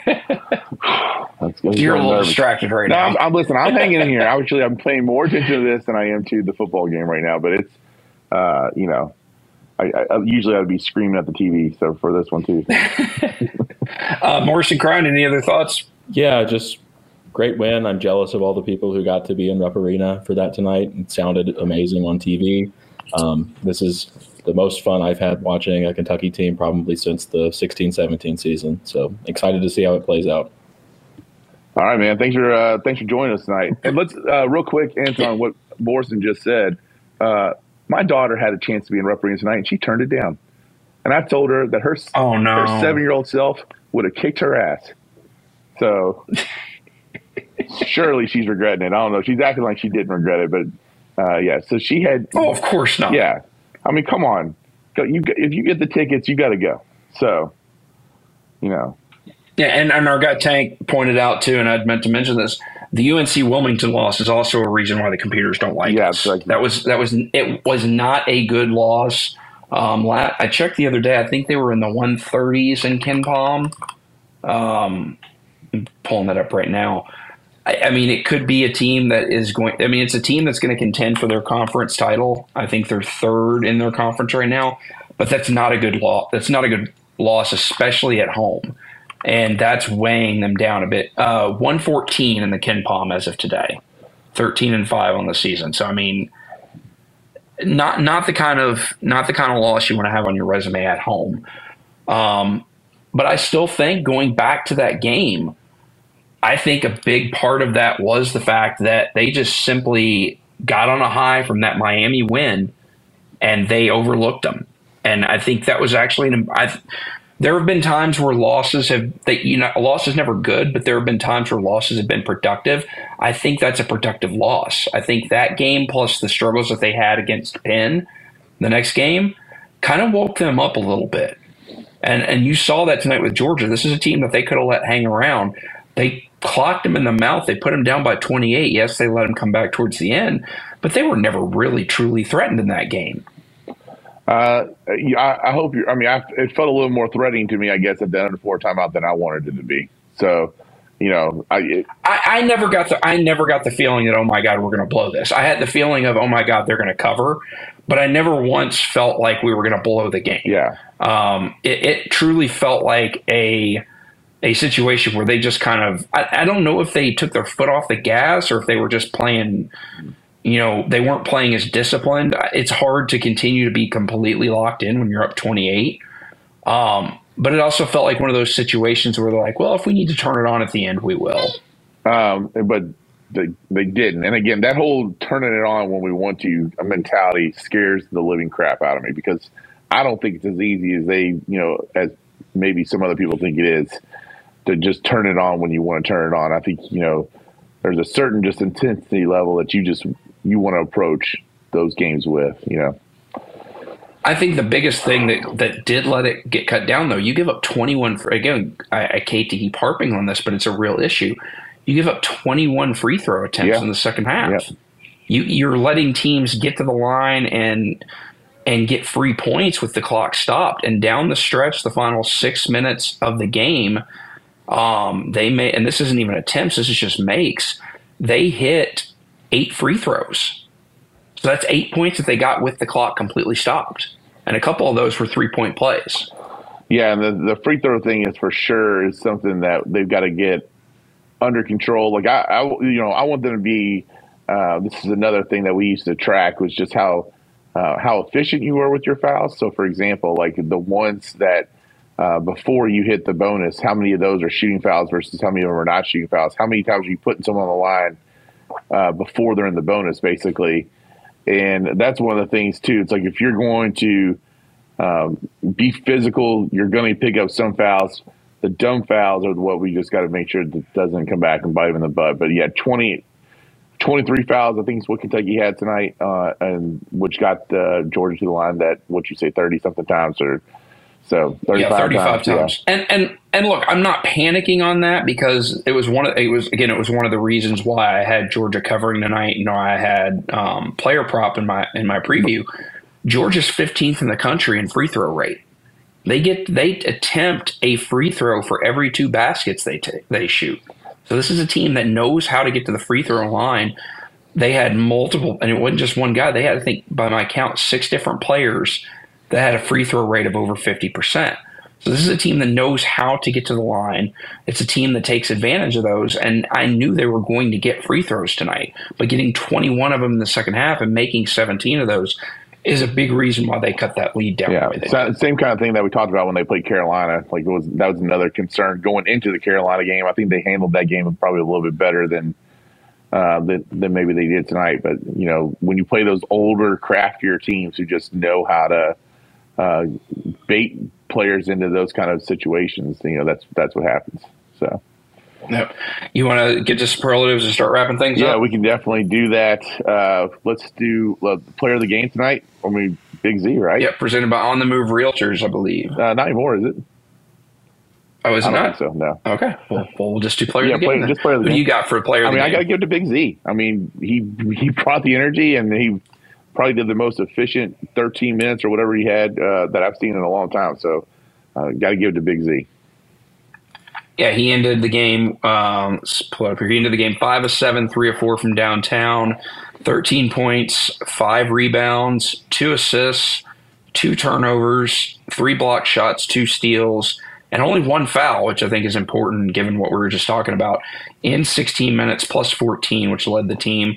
that's, that's You're a little nervous. distracted right no, now. I'm, I'm listening. I'm hanging in here. Actually, I'm paying more attention to this than I am to the football game right now. But it's, uh, you know, I, I, usually I'd be screaming at the TV. So for this one too. uh, Morrison Crown, any other thoughts? Yeah, just great win. I'm jealous of all the people who got to be in Rupp Arena for that tonight. It sounded amazing on TV. Um, this is the most fun I've had watching a Kentucky team probably since the 16-17 season. So excited to see how it plays out. All right, man. Thanks for uh, thanks for joining us tonight. And let's uh, real quick answer on what Morrison just said. Uh, my daughter had a chance to be in Rupp Arena tonight, and she turned it down. And I told her that her oh, no. her seven year old self would have kicked her ass. So surely she's regretting it. I don't know. She's acting like she didn't regret it, but uh, yeah. So she had. Oh, of course not. Yeah. I mean, come on. Go, you if you get the tickets, you got to go. So, you know. Yeah, and, and our guy Tank pointed out too, and I'd meant to mention this. The UNC Wilmington loss is also a reason why the computers don't like yeah, us. Like, that was that was it was not a good loss. Um, I checked the other day. I think they were in the 130s in KenPom. Um, I'm pulling that up right now. I, I, mean, it could be a team that is going. I mean, it's a team that's going to contend for their conference title. I think they're third in their conference right now, but that's not a good loss. That's not a good loss, especially at home and that's weighing them down a bit. Uh, 114 in the KenPom as of today, 13 and five on the season. So I mean, not not the kind of not the kind of loss you want to have on your resume at home. Um, but I still think going back to that game, I think a big part of that was the fact that they just simply got on a high from that Miami win, and they overlooked them. And I think that was actually an, I, there have been times where losses have that you know a loss is never good, but there have been times where losses have been productive. I think that's a productive loss. I think that game plus the struggles that they had against Penn, the next game, kind of woke them up a little bit. And and you saw that tonight with Georgia. This is a team that they could have let hang around. They clocked him in the mouth. They put him down by 28. Yes, they let him come back towards the end, but they were never really truly threatened in that game. Uh, I, I, hope you. I mean, I, it felt a little more threatening to me, I guess, at the end of the four timeout than I wanted it to be. So, you know, I, it, I, I never got the I never got the feeling that oh my god we're going to blow this. I had the feeling of oh my god they're going to cover, but I never once felt like we were going to blow the game. Yeah, um, it, it, truly felt like a a situation where they just kind of I, I don't know if they took their foot off the gas or if they were just playing you know, they weren't playing as disciplined. It's hard to continue to be completely locked in when you're up 28. Um, but it also felt like one of those situations where they're like, well, if we need to turn it on at the end, we will. Um, but they, they didn't. And again, that whole turning it on when we want to mentality scares the living crap out of me because I don't think it's as easy as they, you know, as maybe some other people think it is to just turn it on when you want to turn it on. I think, you know, there's a certain just intensity level that you just you want to approach those games with, you know. I think the biggest thing that that did let it get cut down, though, you give up 21. For, again, I, I hate to keep harping on this, but it's a real issue. You give up 21 free throw attempts yeah. in the second half. Yeah. You you're letting teams get to the line and and get free points with the clock stopped. And down the stretch, the final six minutes of the game, um, they may, and this isn't even attempts. This is just makes. They hit eight free throws. So that's eight points that they got with the clock completely stopped. And a couple of those were three point plays. Yeah, and the, the free throw thing is for sure is something that they've got to get under control. Like I, I you know, I want them to be. Uh, this is another thing that we used to track was just how uh, how efficient you were with your fouls. So, for example, like the ones that uh, before you hit the bonus, how many of those are shooting fouls versus how many of them are not shooting fouls? How many times are you putting someone on the line uh, before they're in the bonus, basically. And that's one of the things too. It's like if you're going to um, be physical, you're going to pick up some fouls. The dumb fouls are what we just got to make sure that doesn't come back and bite them in the butt. But yeah, 20, 23 fouls, I think is what Kentucky had tonight, uh, and which got uh, Georgia to the line that what you say 30 something times or so 35 yeah, 35 times. times. Yeah. And and and look, I'm not panicking on that because it was one of it was again it was one of the reasons why I had Georgia covering tonight. You know, I had um, player prop in my in my preview. Georgia's 15th in the country in free throw rate. They get they attempt a free throw for every two baskets they t- they shoot. So this is a team that knows how to get to the free throw line. They had multiple, and it wasn't just one guy. They had, I think, by my count, six different players that had a free throw rate of over 50%. So this is a team that knows how to get to the line. It's a team that takes advantage of those. And I knew they were going to get free throws tonight, but getting 21 of them in the second half and making 17 of those is a big reason why they cut that lead down. Yeah, same kind of thing that we talked about when they played Carolina. Like it was that was another concern going into the Carolina game. I think they handled that game probably a little bit better than uh, than, than maybe they did tonight. But you know, when you play those older, craftier teams who just know how to uh, bait players into those kind of situations, you know, that's that's what happens. So. Yep. You want to get to superlatives and start wrapping things Yeah, up? Yeah, we can definitely do that. Uh, let's do uh, player of the game tonight. I mean, Big Z, right? Yeah, presented by On the Move Realtors, I believe. Uh, not anymore, is it? Oh, is it I don't not? think so. No. Okay. Well, well, we'll just do player Yeah, of the game. just player of the Who do game. you got for a player of I the mean, I got to give it to Big Z. I mean, he he brought the energy, and he probably did the most efficient 13 minutes or whatever he had uh, that I've seen in a long time. So, uh, got to give it to Big Z. Yeah, he ended the game. Um, let's pull up here. He ended the game five of seven, three of four from downtown, thirteen points, five rebounds, two assists, two turnovers, three block shots, two steals, and only one foul, which I think is important given what we were just talking about. In 16 minutes plus 14, which led the team.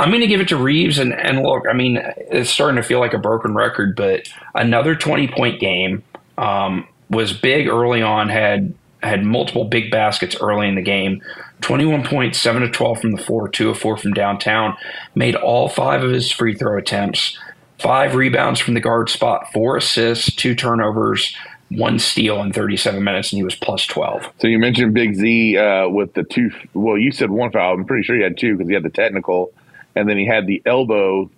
I'm going to give it to Reeves. And, and look, I mean, it's starting to feel like a broken record, but another 20 point game um, was big early on. Had had multiple big baskets early in the game. 21 points, 7 to 12 from the floor, 2 of 4 from downtown. Made all five of his free throw attempts. Five rebounds from the guard spot, four assists, two turnovers, one steal in 37 minutes, and he was plus 12. So you mentioned Big Z uh, with the two. Well, you said one foul. I'm pretty sure he had two because he had the technical, and then he had the elbow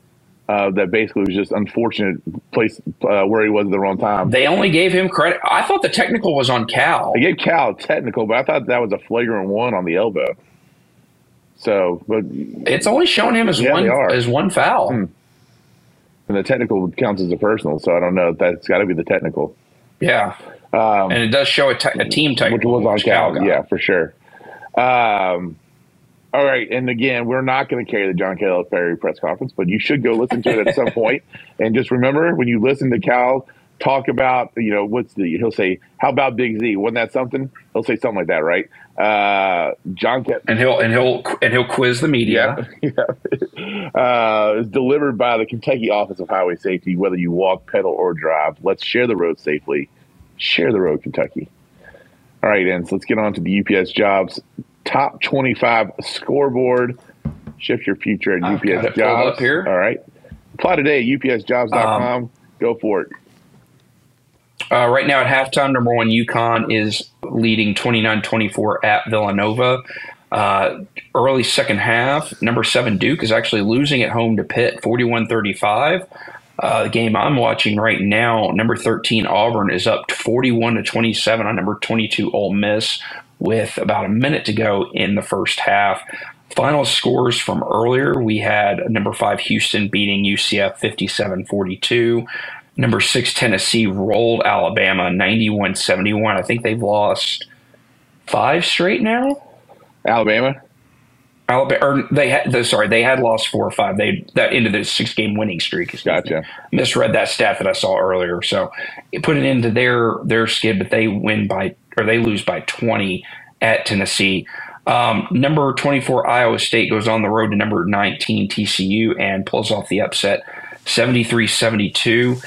uh, that basically was just unfortunate place uh, where he was at the wrong time. They only gave him credit. I thought the technical was on Cal. I gave Cal technical, but I thought that was a flagrant one on the elbow. So, but It's only shown him as Yeah, one as one foul. Hmm. and the technical counts as a personal, so I don't know. if That's got to be the technical. Yeah, Um, and it does show a, te- a team technical, which was on which Cal Cal. Yeah, for sure. Um, all right, and again, we're not going to carry the John Calipari press conference, but you should go listen to it at some point. And just remember, when you listen to Cal talk about, you know, what's the? He'll say, "How about Big Z? Wasn't that something?" He'll say something like that, right? Uh, John Cal- and he'll and he'll and he'll quiz the media. yeah. uh, is delivered by the Kentucky Office of Highway Safety. Whether you walk, pedal, or drive, let's share the road safely. Share the road, Kentucky. All right, Ends. So let's get on to the UPS jobs top twenty-five scoreboard. Shift your future at I've got it UPS Jobs. up here. All right. Apply today at upsjobs.com. Um, Go for it. Uh, right now at halftime, number one UConn is leading 29-24 at Villanova. Uh, early second half, number seven Duke is actually losing at home to Pitt, 41-35. Uh, the game I'm watching right now, number 13 Auburn is up 41 to 27 on number 22 Ole Miss with about a minute to go in the first half. Final scores from earlier, we had number five Houston beating UCF 57-42. Number six Tennessee rolled Alabama 91-71. I think they've lost five straight now. Alabama. Alabama, or they had, sorry, they had lost four or five. They that into the six game winning streak. Gotcha. Misread that stat that I saw earlier, so it put it into their their skid, but they win by or they lose by twenty at Tennessee. Um, number twenty four Iowa State goes on the road to number nineteen TCU and pulls off the upset 73-72.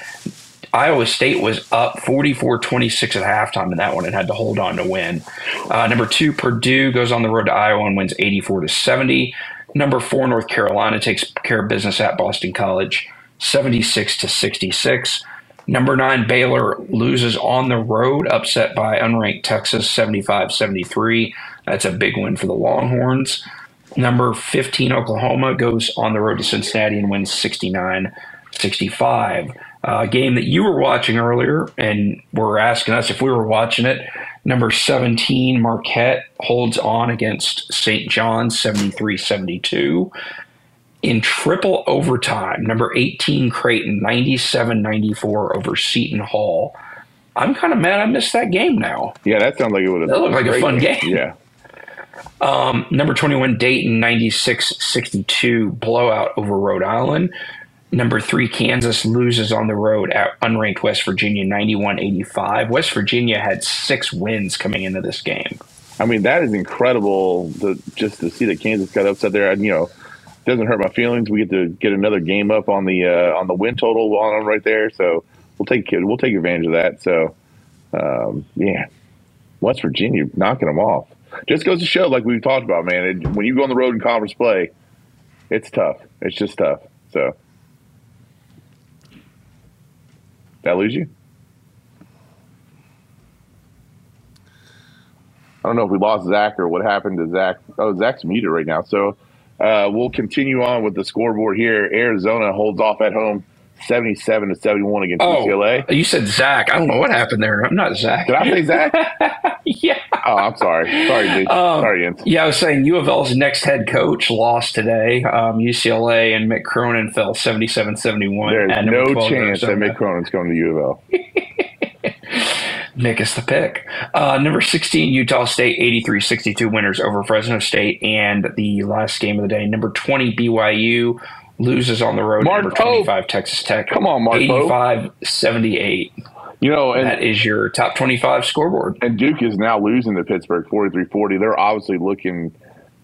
Iowa State was up 44-26 at halftime in that one and had to hold on to win. Uh, number two, Purdue goes on the road to Iowa and wins 84 to 70. Number four, North Carolina takes care of business at Boston College, 76 to 66. Number nine, Baylor loses on the road, upset by unranked Texas, 75 73. That's a big win for the Longhorns. Number 15, Oklahoma, goes on the road to Cincinnati and wins 69 65. Uh, a game that you were watching earlier and were asking us if we were watching it. Number 17, Marquette holds on against St. John's 73 72. In triple overtime, number 18, Creighton 97 94 over Seton Hall. I'm kind of mad I missed that game now. Yeah, that sounds like it would have That looked like a fun game. Yeah. Um, number 21, Dayton, 96 62 blowout over Rhode Island. Number three, Kansas loses on the road at unranked West Virginia, 91 85. West Virginia had six wins coming into this game. I mean, that is incredible to, just to see that Kansas got upset there. And, you know, doesn't hurt my feelings. We get to get another game up on the uh, on the win total on them right there. So we'll take we'll take advantage of that. So um, yeah, West Virginia knocking them off just goes to show, like we've talked about, man. It, when you go on the road in conference play, it's tough. It's just tough. So that lose you? I don't know if we lost Zach or what happened to Zach. Oh, Zach's muted right now. So uh, we'll continue on with the scoreboard here. Arizona holds off at home 77 to 71 against Oh, UCLA. you said Zach. I don't know what happened there. I'm not Zach. Did I say Zach? yeah. Oh, I'm sorry. Sorry, dude. Um, sorry, Jens. Yeah, I was saying U of L's next head coach lost today. Um, UCLA and Mick Cronin fell 77 71. There's no chance that Mick Cronin's going to U of L. Mick is the pick. Uh, number 16, Utah State, 83 62 winners over Fresno State. And the last game of the day, number 20, BYU loses on the road. Mark number Pope. 25, Texas Tech. Come on, Mark Pope. 85 78. You know, and That is your top 25 scoreboard. and Duke is now losing to Pittsburgh 43-40. They're obviously looking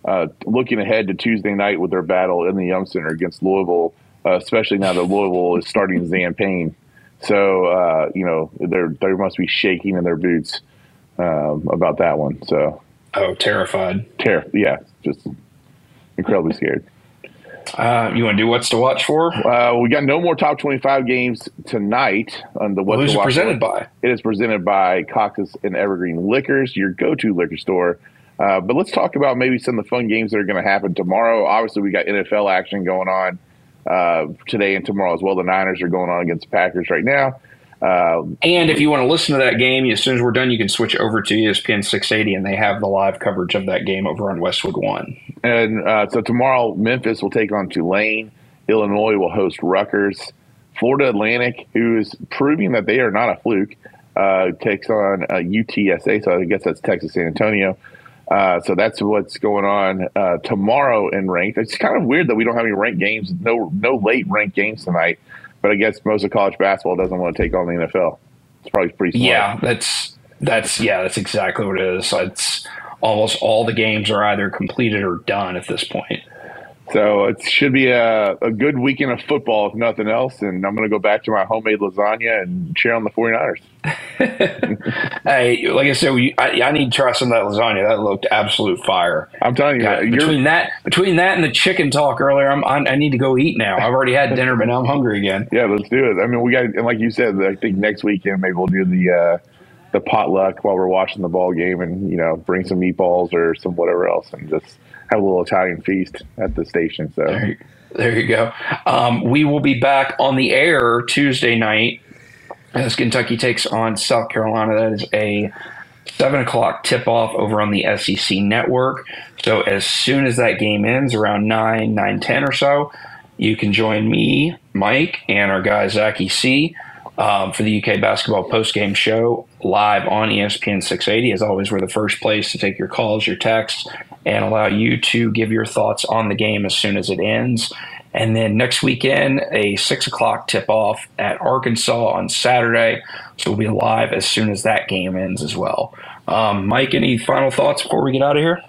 uh, looking ahead to Tuesday night with their battle in the Yum Center against Louisville, uh, especially now that Louisville is starting Zampagne. So uh, you know they're they must be shaking in their boots um, about that one. So Oh, terrified. ter- yeah, just incredibly scared. Uh, you want to do what's to watch for? Uh, we got no more top 25 games tonight on the What Who's to Watch presented For. by? It is presented by Cox's and Evergreen Liquors, your go-to liquor store. Uh, but let's talk about maybe some of the fun games that are going to happen tomorrow. Obviously, we got NFL action going on uh, today and tomorrow as well. The Niners are going on against the Packers right now. Uh, And if you want to listen to that game, as soon as we're done, you can switch over to ESPN 680, and they have the live coverage of that game over on Westwood One. And uh, so tomorrow, Memphis will take on Tulane. Illinois will host Rutgers. Florida Atlantic, who is proving that they are not a fluke, uh, takes on uh, UTSA. So I guess that's Texas San Antonio. Uh, so that's what's going on uh, tomorrow in ranked. It's kind of weird that we don't have any ranked games, no no late ranked games tonight. But I guess most of college basketball doesn't want to take on the NFL. It's probably pretty smart. Yeah, that's that's yeah, that's exactly what it is. It's almost all the games are either completed or done at this point. So it should be a, a good weekend of football, if nothing else. And I'm going to go back to my homemade lasagna and cheer on the 49ers. Hey, like I said, we, I, I need to try some of that lasagna. That looked absolute fire. I'm telling you, you're, between that between that and the chicken talk earlier, I'm, I, I need to go eat now. I've already had dinner, but now I'm hungry again. yeah, let's do it. I mean, we got, and like you said, I think next weekend maybe we'll do the uh, the potluck while we're watching the ball game, and you know, bring some meatballs or some whatever else, and just have a little Italian feast at the station. So There, there you go. Um, we will be back on the air Tuesday night as Kentucky takes on South Carolina. That is a seven o'clock tip off over on the SEC network. So as soon as that game ends, around nine nine ten or so, you can join me, Mike, and our guy Zachy C. Um, for the UK basketball post-game show live on ESPN 680. As always, we're the first place to take your calls, your texts, and allow you to give your thoughts on the game as soon as it ends. And then next weekend, a six o'clock tip off at Arkansas on Saturday. So we'll be live as soon as that game ends as well. Um, Mike, any final thoughts before we get out of here?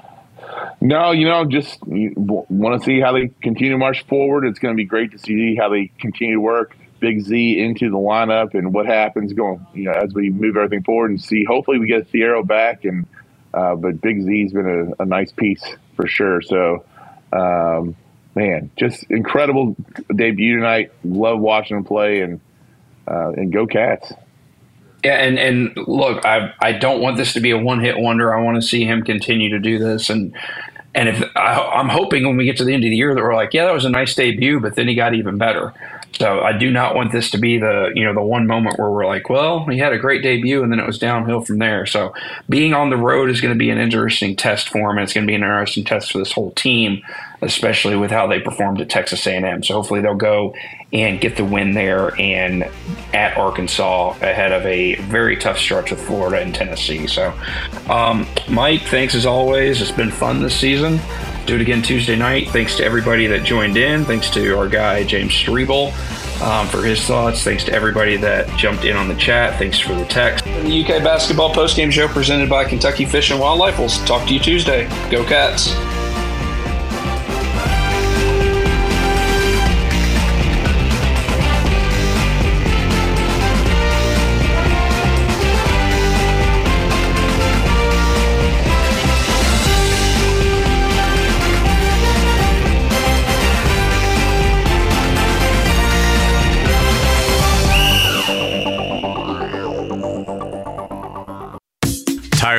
No, you know, just want to see how they continue to march forward. It's going to be great to see how they continue to work Big Z into the lineup and what happens going, you know, as we move everything forward and see. Hopefully, we get Thiero back, and uh, but Big Z's been a, a nice piece for sure. So, um, man, just incredible debut tonight. Love watching him play, and uh, and go Cats. Yeah, and and look, I I don't want this to be a one hit wonder. I want to see him continue to do this, and And if I, am hoping when we get to the end of the year that we're like, yeah, that was a nice debut, but then he got even better. So I do not want this to be the you know the one moment where we're like, well, he had a great debut and then it was downhill from there. So being on the road is going to be an interesting test for him, and it's going to be an interesting test for this whole team, especially with how they performed at Texas A&M. So hopefully they'll go and get the win there and at Arkansas ahead of a very tough stretch with Florida and Tennessee. So, um, Mike, thanks as always. It's been fun this season do it again Tuesday night. Thanks to everybody that joined in. Thanks to our guy, James Strebel, um, for his thoughts. Thanks to everybody that jumped in on the chat. Thanks for the text. The UK Basketball Postgame Show presented by Kentucky Fish and Wildlife. We'll talk to you Tuesday. Go Cats.